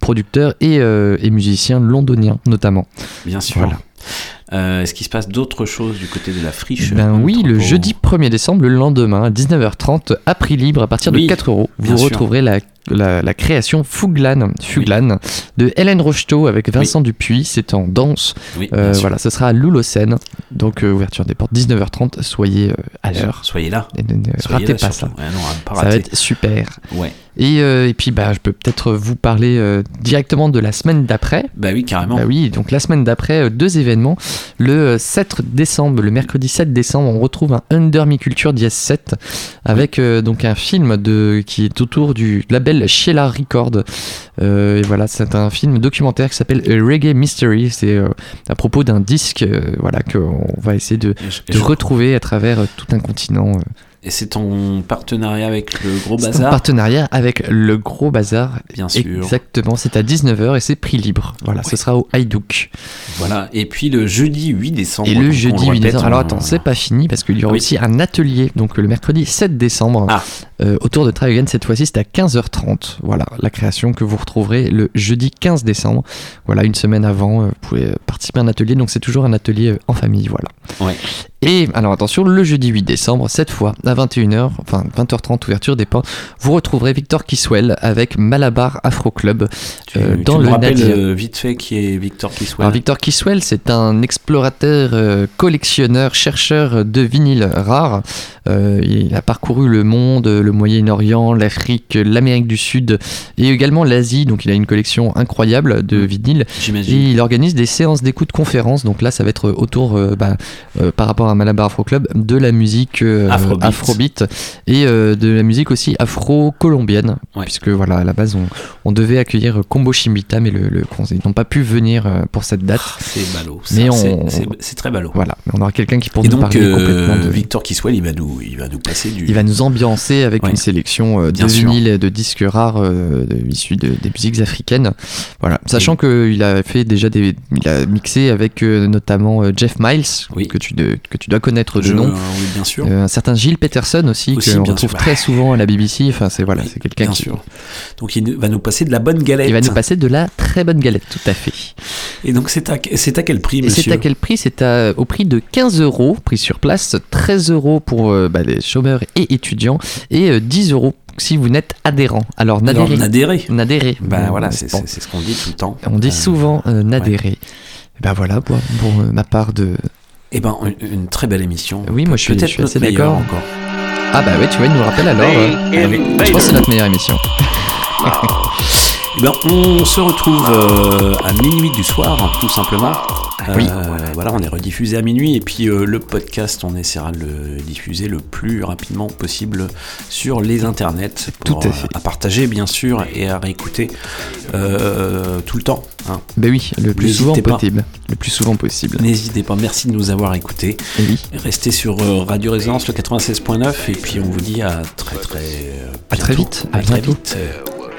producteurs et, et musiciens londoniens notamment. Bien sûr. Voilà. Euh, Est-ce qu'il se passe d'autres choses du côté de la friche Ben oui, le jeudi 1er décembre, le lendemain, à 19h30, à prix libre, à partir de Oui, 4 euros, vous retrouverez la, la, la création Fuglan de Hélène Rocheteau avec Vincent Dupuis. C'est en danse. Oui, Euh, voilà, ce sera à Loulocène. Donc, euh, ouverture des portes 19h30. Soyez euh, à l'heure. Soyez là. Et ne, ne Soyez ratez là, pas surtout. ça. Ouais, non, pas ça va être super. Ouais. Et, euh, et puis, bah, je peux peut-être vous parler euh, directement de la semaine d'après. Bah oui, carrément. Bah oui, donc la semaine d'après, euh, deux événements. Le euh, 7 décembre, le mercredi 7 décembre, on retrouve un Under Mi Culture Diaz 7 avec euh, donc un film de, qui est autour du label Sheila Record. Euh, et voilà, c'est un film documentaire qui s'appelle A Reggae Mystery. C'est euh, à propos d'un disque voilà, qu'on va essayer de, retrouver à travers tout un continent. Et c'est en partenariat avec le Gros C'est un Bazar. partenariat avec le Gros Bazar. Bien sûr. Exactement, c'est à 19h et c'est prix libre. Voilà, ce sera au Haïdouk. Voilà. Et puis le jeudi 8 décembre. Et le jeudi 8 répète, décembre. Alors attends, c'est pas fini parce qu'il y aura Oui. aussi un atelier, donc le mercredi 7 décembre, Ah. euh, autour de Try Again. Cette fois-ci, c'est à 15h30. Voilà, la création que vous retrouverez le jeudi 15 décembre. Voilà, une semaine avant, euh, vous pouvez participer à un atelier. Donc c'est toujours un atelier euh, en famille. Voilà. Ouais. Et alors attention, le jeudi 8 décembre, cette fois à 21h, enfin 20h30, ouverture des portes, vous retrouverez Victor Kiswell avec Malabar Afro Club Tu, euh, tu dans me le Nadir. euh, vite fait qui est Victor Kiswell. Alors Victor Kiswell, c'est un explorateur, euh, collectionneur, chercheur de vinyles rares. Euh, il a parcouru le monde, le Moyen-Orient, l'Afrique, l'Amérique du Sud et également l'Asie. Donc il a une collection incroyable de vinyles. J'imagine. Et il organise des séances d'écoute conférences. Donc là, ça va être autour, euh, bah, euh, par rapport à Malabar Afro Club, de la musique euh, Afrobeat. afrobeat et euh, de la musique aussi afro-colombienne. Ouais. Puisque voilà, à la base, on, on devait accueillir Combo Chimbita, mais le, le- ils n'ont pas pu venir euh, pour cette date. C'est ballot. Mais c'est- très ballot. Voilà, on aura quelqu'un qui pour Et nous donc, parler euh, complètement de... Victor Kiswell, il va nous, il va nous passer du. Il va nous ambiancer avec Ouais. une sélection euh, de vinyles de disques rares euh, issus de- des musiques africaines. Voilà, sachant qu'il a fait déjà des, il a mixé avec euh, notamment euh, Jeff Miles que tu de- que tu dois connaître de Je- nom. euh, oui, bien sûr. Euh, un certain Gilles Peterson aussi, Aussi, qu'on retrouve sûr. très souvent à la BBC. Enfin c'est voilà, c'est quelqu'un qui sûr. Donc il va nous passer de la bonne galette. il va nous passer de la très bonne galette, tout à fait. Et donc c'est à, c'est à quel prix, monsieur c'est à quel prix? C'est au prix de 15 euros, prix sur place, 13 euros pour euh, bah, les chômeurs et étudiants, et euh, 10 euros si vous n'êtes adhérent. Alors n'adhérez. n'adhérez. N'adhérez. Ben Euh, voilà, c'est ce qu'on dit tout le temps. On dit Euh, souvent euh, n'adhérer. Ben voilà, pour, pour, euh, ma part de. Eh ben, une, une très belle émission. Oui, moi je suis, je Peut-être suis assez notre meilleure d'accord. encore. Ah bah ouais, tu vois, il nous rappelle alors. euh, je pense que c'est notre meilleure émission. Ben, on se retrouve euh, à minuit du soir, tout simplement. oui. Euh, Voilà, on est rediffusé à minuit et puis euh, le podcast, on essaiera de le diffuser le plus rapidement possible sur les internets. Pour, Tout à fait. à partager, bien sûr, et à réécouter tout le temps. hein. Ben oui, le plus souvent pas. possible. Le plus souvent possible. N'hésitez pas, merci de nous avoir écoutés. Restez sur Radio Résonance, le 96.9, et puis on vous dit à très très. À très vite, à À très bientôt. vite.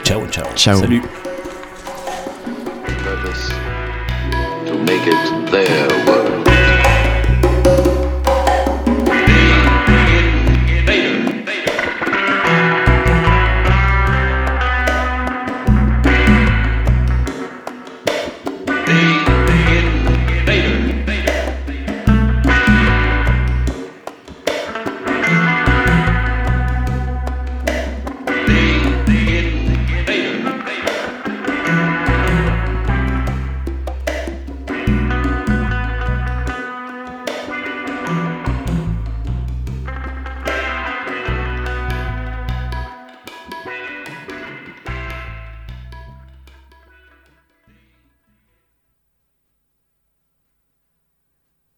Ciao, ciao. Ciao. Salut. to make it their world.